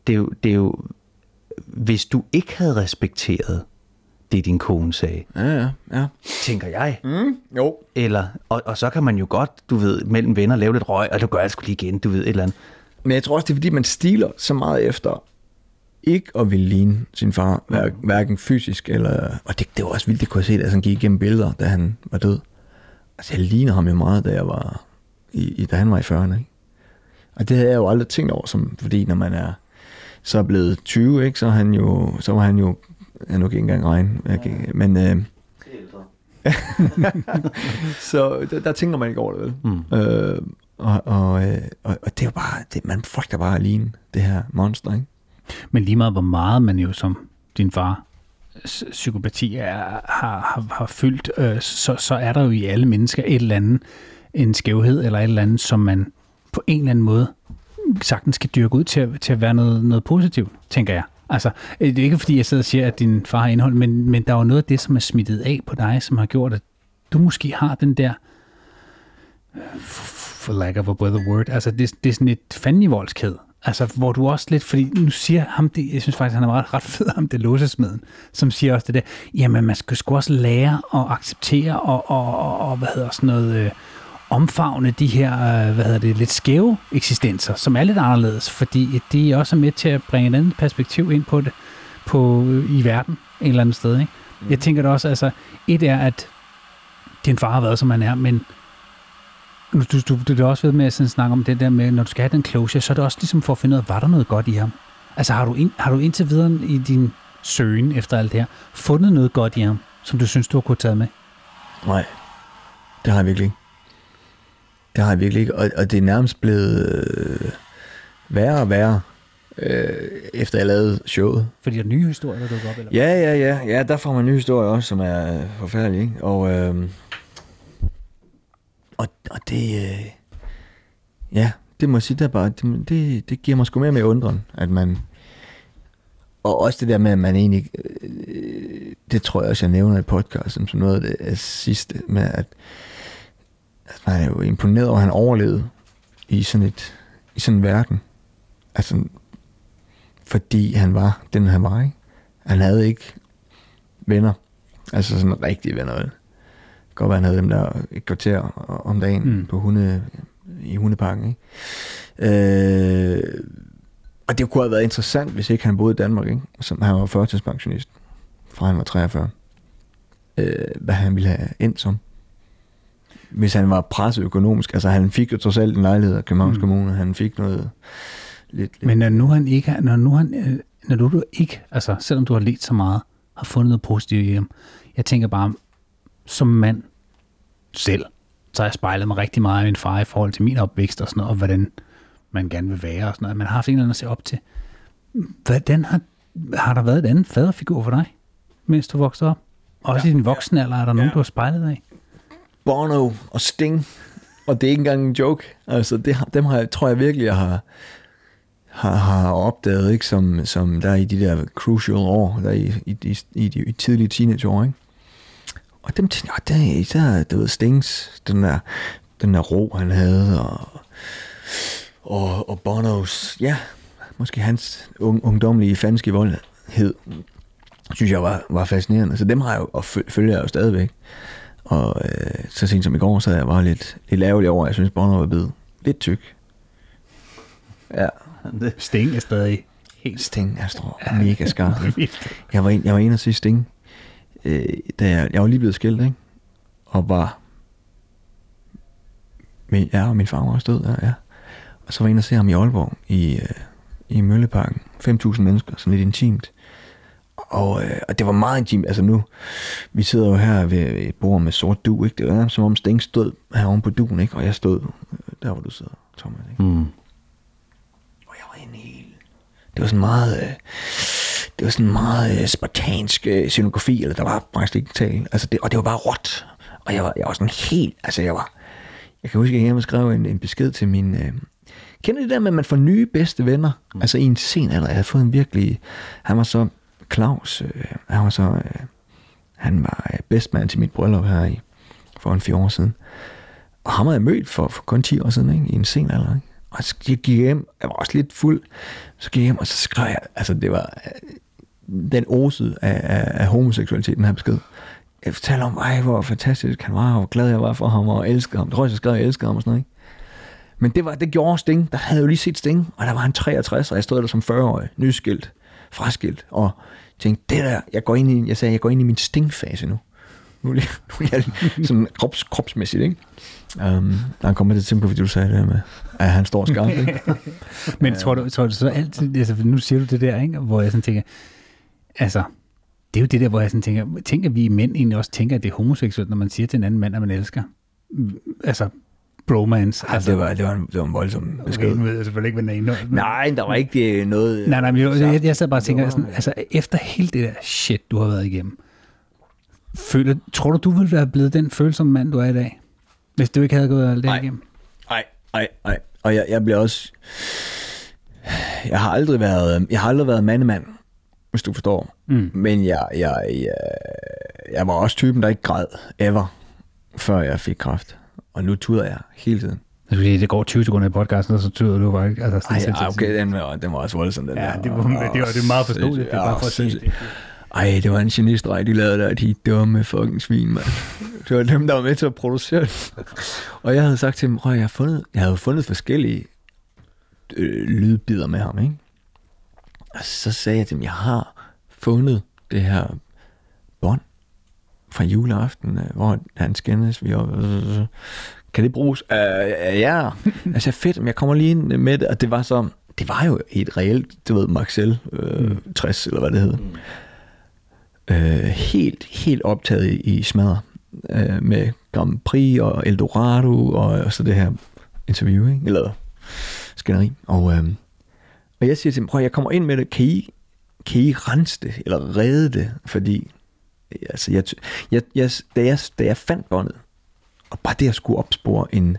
Det er jo, det er jo hvis du ikke havde respekteret det, din kone sagde, Ja, ja, ja. tænker jeg. Mm, jo. Eller, og, og så kan man jo godt, du ved, mellem venner lave lidt røg, og det gør jeg sgu lige igen, du ved, et eller andet. Men jeg tror også, det er fordi, man stiler så meget efter ikke at ville ligne sin far, hver, hverken fysisk eller... Og det, det var også vildt, det kunne jeg se, da han gik igennem billeder, da han var død. Altså, jeg ligner ham jo meget, da jeg var i, i da han var i 40'erne, ikke? Og det havde jeg jo aldrig tænkt over, som, fordi når man er så blevet 20, ikke, så, han jo, så var han jo, jeg nu ikke engang regne, jeg kan, men øh, så der, der tænker man ikke over det, vel? Mm. Øh, og, og, øh, og, og det er jo bare, det, man frygter bare at ligne det her monster, ikke? Men lige meget hvor meget man jo som din far psykopati er, har, har, har fyldt, øh, så, så er der jo i alle mennesker et eller andet, en skævhed eller et eller andet, som man på en eller anden måde sagtens kan dyrke ud til, at- til at være noget, noget positivt, tænker jeg. Altså, øh, det er ikke fordi, jeg sidder og siger, at din far har indhold, men, men der er jo noget af det, som er smittet af på dig, som har gjort, at du måske har den der, øh, for lack of a better word, altså det, det er sådan et fandenivoldskhed. Altså, hvor du også lidt, fordi nu siger ham det, jeg synes faktisk, han er meget ret fed ham, det låsesmeden, som siger også det der, jamen man skal sgu også lære at acceptere og, og, og, og hvad hedder sådan noget, øh, omfavne de her, øh, hvad hedder det, lidt skæve eksistenser, som er lidt anderledes, fordi de også er med til at bringe et andet perspektiv ind på det, på, øh, i verden, en eller anden sted, ikke? Mm. Jeg tænker da også, altså, et er, at din far har været, som han er, men du, du, du, du er også ved med at sådan snakke om det der med, når du skal have den closure, så er det også ligesom for at finde ud af, var der noget godt i ham? Altså har du, ind, har du indtil videre i din søgen efter alt det her, fundet noget godt i ham, som du synes, du har kunnet tage med? Nej, det har jeg virkelig ikke. Det har jeg virkelig ikke, og, og det er nærmest blevet øh, værre og værre, øh, efter jeg lavede showet. Fordi der er nye historier, der dukker op, eller Ja, ja, ja, ja, der får man en ny historie også, som er forfærdelig, ikke? Og, øh, og, og det, øh, ja, det må jeg sige, det, er bare, det, det, det giver mig sgu mere med undren, at man, og også det der med, at man egentlig, øh, det tror jeg også, jeg nævner i podcasten, som noget af det sidste, med at, at man er jo imponeret over, at han overlevede i sådan, et, i sådan en verden. Altså, fordi han var den, han var, ikke? Han havde ikke venner. Altså sådan rigtige venner? Det godt være, han havde dem der et kvarter om dagen mm. på hunde, i hundeparken, ikke? Øh, og det kunne have været interessant, hvis ikke han boede i Danmark, ikke? Som han var førtidspensionist, fra han var 43. Øh, hvad han ville have endt som. Hvis han var presset økonomisk. Altså han fik jo trods alt en lejlighed af Københavns Mm. mm. Kommune. Han fik noget lidt... lidt Men når nu han ikke, når nu han, øh, når du, du ikke, altså selvom du har let så meget, har fundet noget positivt i ham, jeg tænker bare, som mand selv, så har jeg spejlet mig rigtig meget af min far i forhold til min opvækst og sådan noget, og hvordan man gerne vil være og sådan noget. Man har haft en eller anden at se op til. Hvordan har, har der været et andet faderfigur for dig, mens du voksede op? Også ja, i din voksne alder, er der nogen, Ja. du har spejlet dig af? Bono og Sting. Og det er ikke engang en joke. Altså, det, dem har jeg, tror jeg virkelig, jeg har, har, har opdaget, ikke? Som, som der i de der crucial år, der i, i, i, i de i tidlige teenageår, ikke? Og dem tænkte jeg, der, der, du ved, Stings, den der, den der ro, han havde, og og, og Bonos, ja, måske hans un, ungdomlige fanske voldhed, synes jeg var, var fascinerende. Så dem har jeg jo, og følger jeg jo stadigvæk. Og øh, så sent som i går, så jeg bare lidt, lidt ærgerlig over, at jeg synes, Bono var blevet lidt tyk. Ja, Sting er stadig helt Sting er stor, mega skarp. Jeg var, en, jeg var inde og se Sting, øh, da jeg, jeg var lige blevet skilt, ikke? Og var... Min, ja, og min far var også død, ja, ja. Og så var jeg inde og se ham i Aalborg, i, øh, i Mølleparken. 5.000 mennesker, sådan lidt intimt. Og, øh, og det var meget intimt. Altså nu, vi sidder jo her ved et bord med sort du, ikke? Det var som om Sting stod herovre på duen, ikke? Og jeg stod der, hvor du sidder, Thomas, ikke? Mm. Og jeg var inde i Det var sådan meget... Øh, det var sådan meget øh, spartansk øh, scenografi, eller der var faktisk ikke tale. Altså det, og det var bare råt. Og jeg var, jeg var sådan helt... Altså jeg var... Jeg kan huske, at jeg hjemme skrev en, en besked til min... Øh, kender det der med, at man får nye bedste venner? Mm. Altså i en sen alder. Jeg havde fået en virkelig... Han var så... Claus, øh, han var så... Øh, han var øh, bedstmand til mit bryllup her i, for en fire år siden. Og ham havde jeg mødt for, for kun 10 år siden, ikke? i en sen alder. Ikke? Og så jeg gik hjem, jeg var også lidt fuld, så gik jeg hjem, og så skrev jeg, altså det var øh, den osede af, af, af homoseksualiteten her besked. Jeg fortalte om, ej, hvor fantastisk han var, og hvor glad jeg var for ham, og elskede ham. Det tror, jeg skrev, jeg elskede ham og sådan noget, ikke? Men det, var, det gjorde Sting. Der havde jeg jo lige set Sting, og der var han 63, og jeg stod der som 40-årig, nyskilt, fraskilt, og tænkte, det der, jeg går ind i, jeg sagde, jeg går ind i min stingfase nu. Nu er jeg, nu er jeg sådan krops, kropsmæssigt, ikke? Um, der kommer til at tænke på, fordi du sagde det her med, at han står skarpt, ikke? Men tror du, tror du så altid, altså nu siger du det der, ikke? hvor jeg sådan tænker, altså, det er jo det der, hvor jeg sådan tænker, tænker vi mænd egentlig også tænker, at det er homoseksuelt, når man siger til en anden mand, at man elsker? Altså, bromance. Altså, altså, det, var, det, var en, det var en voldsom besked. Nu ved jeg selvfølgelig ikke, hvad den men- Nej, der var ikke øh, noget... Nej, nej, men jeg, jeg, jeg sad bare og tænker, sådan, altså efter hele det der shit, du har været igennem, føler, tror du, du ville være blevet den følsomme mand, du er i dag? Hvis du ikke havde gået alt det Nej. igennem? Nej, nej, nej. Og jeg, jeg bliver også... Jeg har aldrig været, jeg har aldrig været mandemand, hvis du forstår. Mm. Men jeg, jeg, jeg, jeg var også typen, der ikke græd ever, før jeg fik kræft. Og nu tuder jeg hele tiden. Fordi det går 20 sekunder i podcasten, og så tyder du bare ikke. Altså, sådan Ej, ej, okay, den var, den var også voldsom, den Ja, der. det var, det var, det var meget forståeligt. Det var bare for at sige sindssygt. det. Ej, det var en genistreg, de lavede der, de dumme fucking svin, mand. Det var dem, der var med til at producere det. Og jeg havde sagt til dem, at jeg, fundet, jeg havde fundet forskellige øh, lydbider med ham, ikke? Og så sagde jeg til dem, jeg har fundet det her bånd fra juleaften, øh, hvor han skændes, vi op, kan det bruges? Uh, ja, altså fedt, men jeg kommer lige ind med det, og det var så, det var jo et reelt, du ved, Maxell øh, mm. 60, eller hvad det hedder. Øh, helt, helt optaget i, i smadre, øh, med Grand Prix og Eldorado, og, og så det her interview, ikke? eller skænderi. Og, øh, og jeg siger til dem, prøv jeg kommer ind med det, kan I, kan I rense det, eller redde det, fordi altså, jeg, jeg, jeg, da, jeg, da jeg fandt båndet, og bare det at skulle opspore en,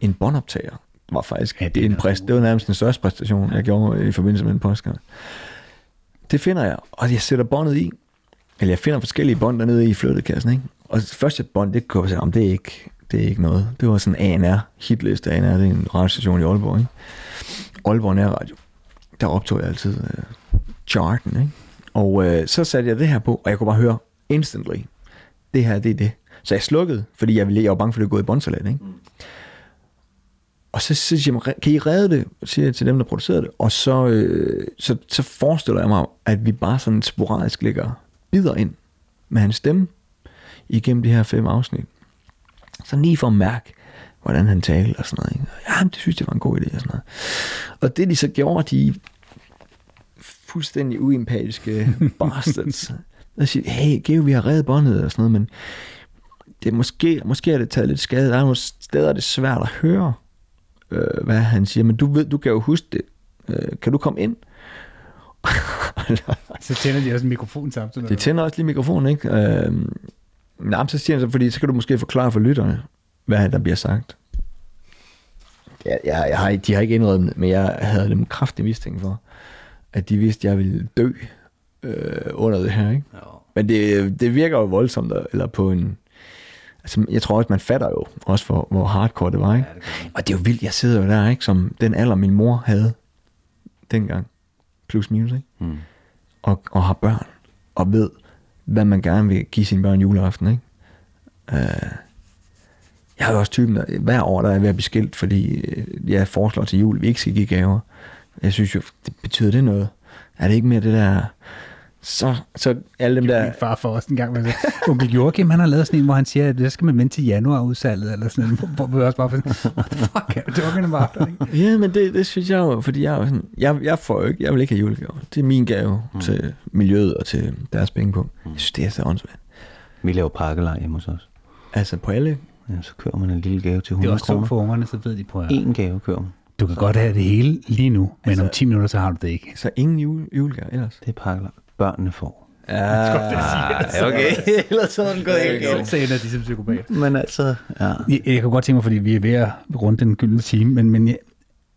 en båndoptager, var faktisk Ja, det en præst, det var nærmest den største præstation, jeg gjorde i forbindelse med en podcast. Det finder jeg, og jeg sætter båndet i, eller jeg finder forskellige bånd dernede i flyttekassen, ikke? Og første bånd, det kunne jeg om det er ikke, det er ikke noget. Det var sådan ANR, hitliste ANR, det er en radiostation i Aalborg, ikke? Aalborg Nærradio. Der optog jeg altid øh, charten, ikke? Og øh, så satte jeg det her på, og jeg kunne bare høre instantly, det her, det er det. Så jeg slukkede, fordi jeg, ville, jeg var bange for, at det gået i båndsalat, ikke? Og så, så siger jeg, kan I redde det, siger jeg til dem, der producerede det. Og så, øh, så, så forestiller jeg mig, at vi bare sådan sporadisk lægger bidder ind med hans stemme igennem de her fem afsnit. Så lige for at mærke, hvordan han talte og sådan noget. Ikke? Ja, det synes jeg var en god idé og sådan noget. Og det de så gjorde, de fuldstændig uempatiske bastards. Der siger, hey, Geo, vi har reddet båndet og sådan noget, men det er måske, måske er det taget lidt skade. Der er nogle steder, det er svært at høre, øh, hvad han siger, men du ved, du kan jo huske det. Øh, kan du komme ind? Så tænder de også en mikrofon samtidig. Det tænder også lige mikrofonen, ikke? Øh, nej, men så siger han så, fordi så kan du måske forklare for lytterne, hvad der bliver sagt. Jeg, jeg, jeg har, de har ikke indrømmet, men jeg havde dem kraftig mistænkt for, at de vidste, at jeg ville dø øh, under det her, ikke? Ja. Men det, det virker jo voldsomt, eller på en... Altså, jeg tror også, man fatter jo også, hvor, hvor hardcore det var, ikke? Ja, det og det er jo vildt, jeg sidder jo der, ikke? Som den alder, min mor havde dengang. Plus minus, ikke? Mm. Og, og har børn. Og ved, hvad man gerne vil give sine børn juleaften, ikke? Uh, jeg er jo også typen, der hver år, der er jeg ved at blive skilt, fordi øh, jeg foreslår til jul, vi ikke skal give gaver. Jeg synes jo, det betyder det noget. Er det ikke mere det der... Så, så alle dem der... Min far for os en gang. med Onkel Joachim, han har lavet sådan en, hvor han siger, at det skal man vente til januar udsalget, eller sådan noget. Hvor vi også bare for what the fuck, er bare ikke? Ja, men det, det synes jeg jo, fordi jeg jo sådan, jeg, jeg får ikke, jeg vil ikke have julegaver. Det er min gave mm. til miljøet og til deres penge på. Jeg synes, det er så åndssvagt. Vi laver pakkelej hjemme hos os. Altså på alle Ja, så kører man en lille gave til Det er 100 også kroner. for ungerne, så ved de på, at En gave kører man. du kan godt have det hele lige nu, men Altså- om 10 minutter, så har du det ikke. Så ingen jule, julegaver ellers? Det er pakkelej. Børnene får. Ja, okay. ellers så er den gået helt galt. Så ender de som psykopat. Men altså, ja. Jeg, jeg kan godt tænke mig, fordi vi er ved at runde den gyldne time, men, men jeg,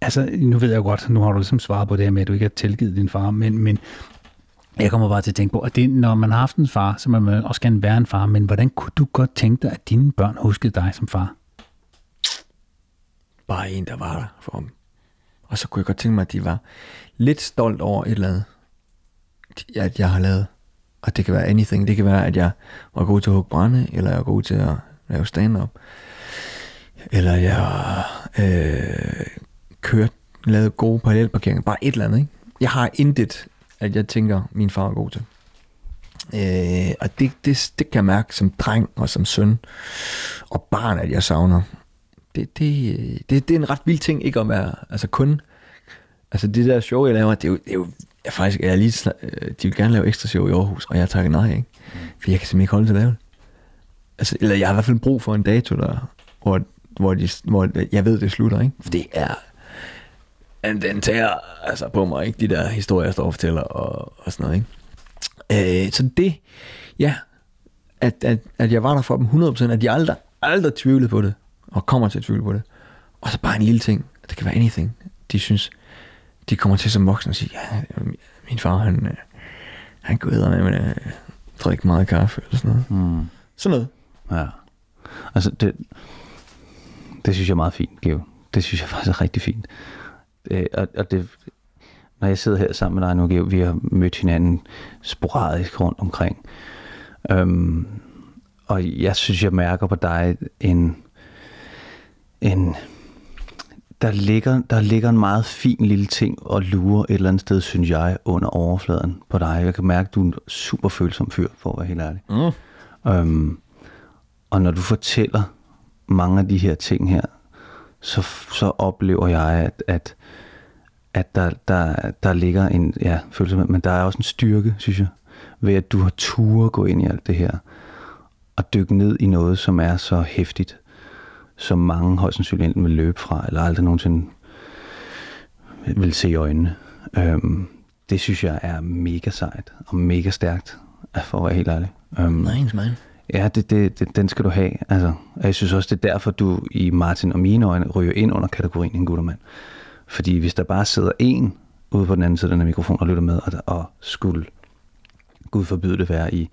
altså, nu ved jeg jo godt, nu har du ligesom svaret på det her med, at du ikke har tilgivet din far, men, men jeg kommer bare til at tænke på, at det, når man har haft en far, så må man også gerne være en far, men hvordan kunne du godt tænke dig, at dine børn huskede dig som far? Bare en, der var der for dem. Og så kunne jeg godt tænke mig, at de var lidt stolt over et eller andet, at jeg har lavet. Og det kan være anything. Det kan være, at jeg var god til at hugge brænde, eller jeg var god til at lave stand-up. Eller jeg øh, kørte, lavede gode parallelparkeringer. Bare et eller andet, ikke? Jeg har intet, at jeg tænker, min far er god til. Øh, og det, det, det kan jeg mærke som dreng og som søn og barn, at jeg savner. Det, det, øh, det, det er en ret vild ting ikke at være altså kun altså det der show jeg laver det er jo, det er jo jeg faktisk jeg er lige snak, øh, de vil gerne lave ekstra show i Aarhus og jeg takker nej ikke? For jeg kan simpelthen ikke holde til at lave det altså, eller jeg har i hvert fald brug for en dato der hvor, hvor, de, hvor jeg ved det slutter ikke? For det er den tager altså på mig ikke? De der historier jeg står og fortæller og, og sådan noget ikke? Øh, så det ja at, at, at jeg var der for dem 100%, at de aldrig, aldrig tvivlede på det, og kommer til at tvivle på det. Og så bare en lille ting, det kan være anything, de synes, de kommer til som voksne og siger, ja, min far, han, øh, han går med at drikke meget kaffe, eller sådan noget. Mm. Sådan noget. Ja. Altså, det, det synes jeg er meget fint, Geo. Det synes jeg faktisk er rigtig fint. Det, og, og det, når jeg sidder her sammen med dig nu, Geo, vi har mødt hinanden sporadisk rundt omkring. Øhm, og jeg synes, jeg mærker på dig en, en der ligger, der ligger en meget fin lille ting og lurer et eller andet sted, synes jeg, under overfladen på dig. Jeg kan mærke, at du er en super følsom fyr, for at være helt ærlig. Mm. Øhm, og når du fortæller mange af de her ting her, så, så oplever jeg, at, at, at der, der, der ligger en ja, følelse, men der er også en styrke, synes jeg, ved at du har tur gå ind i alt det her, og dykke ned i noget, som er så hæftigt, som mange højst sandsynligt enten vil løbe fra, eller aldrig nogensinde vil se i øjnene. Øhm, det synes jeg er mega sejt, og mega stærkt, for at være helt ærlig. Øhm, Nej, man. Ja, det, det, det, den skal du have. Altså, og jeg synes også, det er derfor, du i Martin og mine øjne ryger ind under kategorien en guttermand. Fordi hvis der bare sidder en ude på den anden side af den mikrofon og lytter med, og, og skulle, Gud forbyde det, være i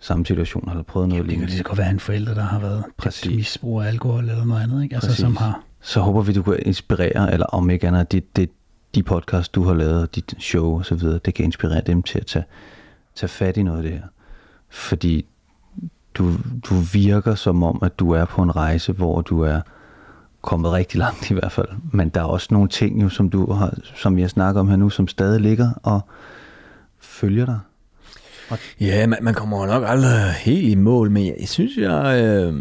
samme situation, eller prøvet noget Det kan lignende, lige så godt være en forælder, der har været Præcis. Misbrug af alkohol eller noget andet, ikke? Altså, Præcis. som har... så håber vi, du kan inspirere, eller om ikke andet, det, det, de podcast, du har lavet, dit show og så videre, det kan inspirere dem til at tage, tage fat i noget af det her. Fordi du, du virker som om, at du er på en rejse, hvor du er kommet rigtig langt i hvert fald. Men der er også nogle ting, jo, som du har, som jeg snakker om her nu, som stadig ligger og følger dig. Ja, man, man kommer nok aldrig helt i mål, men jeg, synes, jeg... Øh,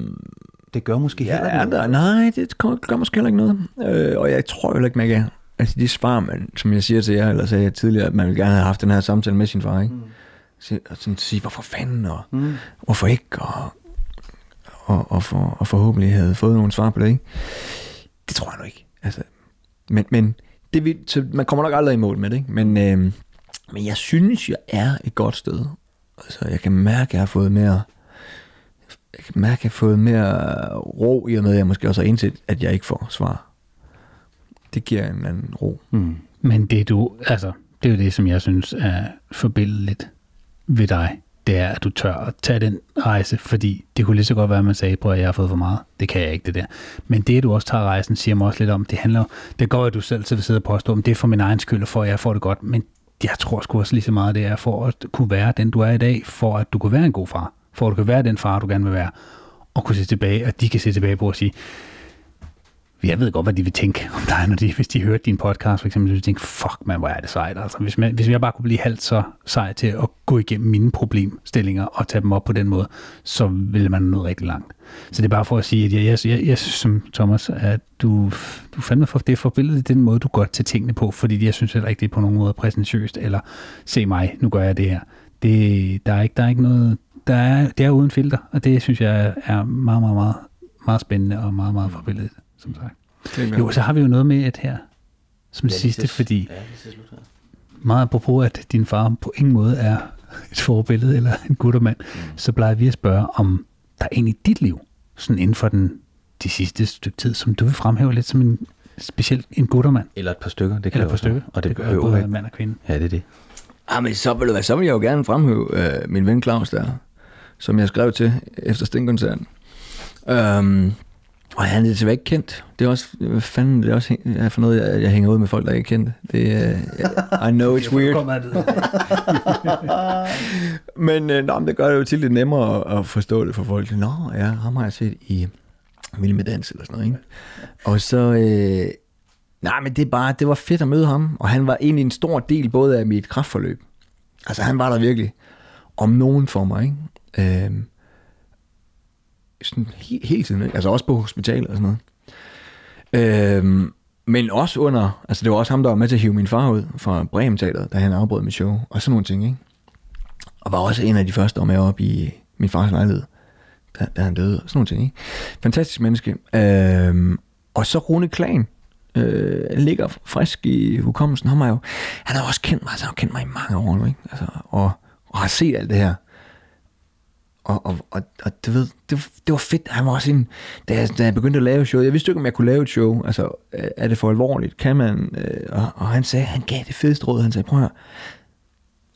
Det gør måske Ja, heller er ikke noget. nej, det gør, gør måske heller ikke noget. Øh, og jeg tror heller ikke, man kan... Altså de svar, man, som jeg siger til jer, eller sagde jeg tidligere, at man vil gerne have haft den her samtale med sin far, ikke? Mm. Så, og sådan sige, hvorfor fanden, og mm. hvorfor ikke, og, og, og, for, og forhåbentlig havde fået nogle svar på det, ikke? Det tror jeg nu ikke. Altså, men, men det vil, så man kommer nok aldrig i mål med det, ikke? Men, øh, men jeg synes, jeg er et godt sted. Altså, jeg kan mærke, at jeg har fået mere jeg kan mærke, at jeg har fået mere ro i og med, at jeg måske også har indset, at jeg ikke får svar. Det giver en anden ro. Mm. Men det du, altså, det er jo det, som jeg synes er forbilledeligt ved dig. det er, at du tør at tage den rejse, fordi det kunne lige så godt være, at man sagde, at jeg har fået for meget. Det kan jeg ikke, det der. Men det, at du også tager rejsen, siger mig også lidt om, det handler det går, at du selv til at sidde og påstå, om det er for min egen skyld, og for at jeg får det godt, men jeg tror sgu også lige så meget, det er for at kunne være den, du er i dag, for at du kunne være en god far, for at du kan være den far, du gerne vil være, og kunne se tilbage, og de kan se tilbage på og sige, jeg ved godt, hvad de vil tænke om dig, når de, hvis de hørte din podcast, for eksempel, så vil de tænke, fuck man, hvor er det sejt. Altså, hvis, man, hvis jeg bare kunne blive halvt så sej til at gå igennem mine problemstillinger og tage dem op på den måde, så ville man nå rigtig langt. Så det er bare for at sige, at jeg, jeg, jeg, jeg synes som Thomas, at du, du fandme for det er forbilledet den måde, du godt til tingene på, fordi jeg synes heller ikke, det er på nogen måde præsentøst, eller se mig, nu gør jeg det her. Det, der, er ikke, der er ikke noget, der er, det er uden filter, og det synes jeg er meget, meget, meget, meget spændende og meget, meget forbilledet som sagt. Jo, så har vi jo noget med et her, som ja, sidste, fordi ja, meget apropos, at din far på ingen måde er et forbillede eller en guttermand, mm. så plejer vi at spørge, om der er en i dit liv, sådan inden for den, de sidste stykke tid, som du vil fremhæve lidt som en specielt en guttermand. Eller et par stykker. Det kan eller et par stykker. Og det, det gør både mand og kvinde. Ja, det er det. Ah, men så vil, så vil jeg jo gerne fremhæve øh, min ven Claus der, som jeg skrev til efter Stingkoncerten. Um, og han er desværre ikke kendt. Det er også, hvad fanden, det er også jeg for noget, jeg, jeg hænger ud med folk, der ikke er kendt. Det, uh, I know it's weird. men, uh, nå, men det gør det jo til lidt nemmere at, at forstå det for folk. Nå, ja, ham har jeg set i Vild med Dans eller sådan noget, ikke? Og så, øh, nej, men det er bare, det var fedt at møde ham, og han var egentlig en stor del både af mit kraftforløb. Altså, han var der virkelig om nogen for mig, ikke? Øh, sådan he, hele tiden, ikke? altså også på hospitalet og sådan noget. Øhm, men også under, altså det var også ham, der var med til at hive min far ud fra Bremen Teater, da han afbrød mit show, og sådan nogle ting, ikke? Og var også en af de første, der var med op i min fars lejlighed, da, da han døde, og sådan nogle ting, ikke? Fantastisk menneske. Øhm, og så Rune Klan, øh, ligger frisk i hukommelsen. Han har jo, han har også kendt mig, altså han har kendt mig i mange år nu, ikke? Altså, og, og har set alt det her og, og, og, og du ved, det, det var fedt. Han var også en, da jeg, da jeg begyndte at lave show, jeg vidste ikke, om jeg kunne lave et show. Altså, øh, er det for alvorligt? Kan man? Øh, og, og han sagde, han gav det fedeste råd. Han sagde, prøv at høre,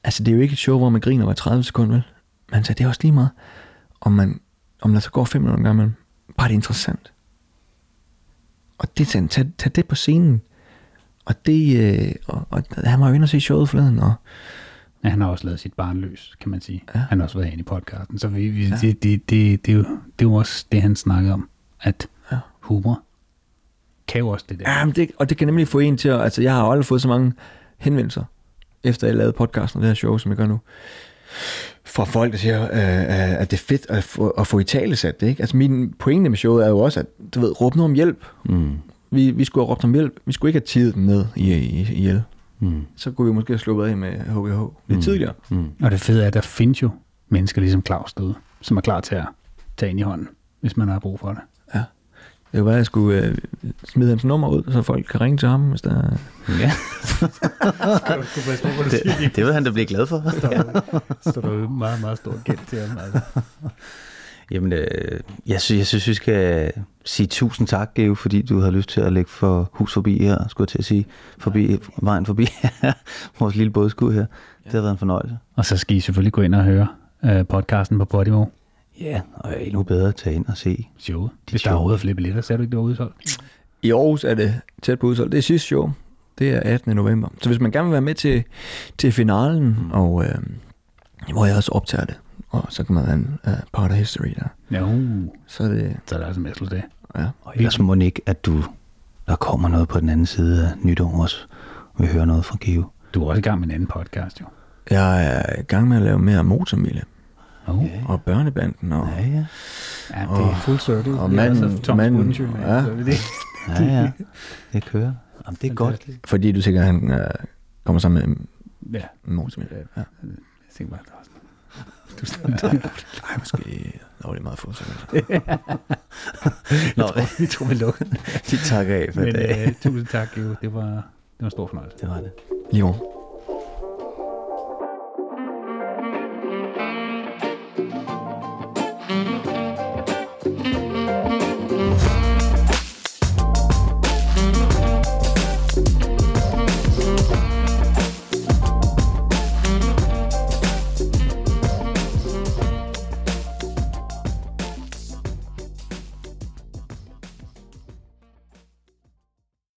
altså det er jo ikke et show, hvor man griner hver 30 sekunder, vel? Men han sagde, det er også lige meget, om, man, om der så går 5 minutter gang Bare det er interessant. Og det sagde tag, tag det på scenen. Og det, øh, og, og, han var jo inde og se showet forleden, og Ja, han har også lavet sit barn løs, kan man sige. Ja. Han har også været inde i podcasten. Så vi, vi, ja. det, det, det, det, er jo, det er jo også det, han snakker om, at ja. humor kan jo også det der. Ja, men det, og det kan nemlig få en til at... Altså, jeg har aldrig fået så mange henvendelser, efter jeg lavede podcasten og det her show, som jeg gør nu, fra folk, der siger, øh, at det er fedt at få, at få i tale sat det. Ikke? Altså, min pointe med showet er jo også, at du ved, råbe noget om hjælp. Mm. Vi, vi skulle have råbt om hjælp. Vi skulle ikke have tidet den ned i, i, i hjælp. Mm. Så kunne vi måske have sluppet af med HGH lidt mm. tidligere. Mm. Og det fede er, at der findes jo mennesker ligesom Claus derude, som er klar til at tage ind i hånden, hvis man har brug for det. Ja. Det kunne være, at jeg skulle øh, smide hans nummer ud, så folk kan ringe til ham, hvis der er... Ja. det, det vil han da blive glad for. Så står der meget, meget stort gæld til ham. Altså. Jamen, øh, jeg, synes, jeg synes, vi skal sige tusind tak, Geo, fordi du har lyst til at lægge for hus forbi her, skulle jeg til at sige, forbi, vejen forbi vores lille bådskud her. Det har været en fornøjelse. Og så skal I selvfølgelig gå ind og høre øh, podcasten på Podimo. Ja, og endnu bedre tage ind og se showet. Hvis show. der er overhovedet flere billetter, så er du ikke, det var udsolgt. I Aarhus er det tæt på udsolgt. Det er sidste show. Det er 18. november. Så hvis man gerne vil være med til, til finalen, mm. og øh, hvor jeg også optager det, og så kan man have en uh, part of history der. Ja, uh. så, er det, så er det altså mest det. Ja. Og ellers må ikke, at du, der kommer noget på den anden side af nytår også, vi hører noget fra Geo. Du er også i gang med en anden podcast, jo. Jeg er i gang med at lave mere motormille. Oh. Og børnebanden. Og, ja, ja. Ja, det er full circle. Og manden, Tom manden, ja. det. ja, ja. Det kører. Jamen, det er godt. Fordi du sikkert, han uh, kommer sammen med ja. motormille. Ja. Jeg tænker bare, du Nej, måske Nå, det er meget få Nå, vi tror, vi lukker. De takker af for Men, uh, tusind tak, jo. Det var, det var en stor fornøjelse. Det var det. Jo.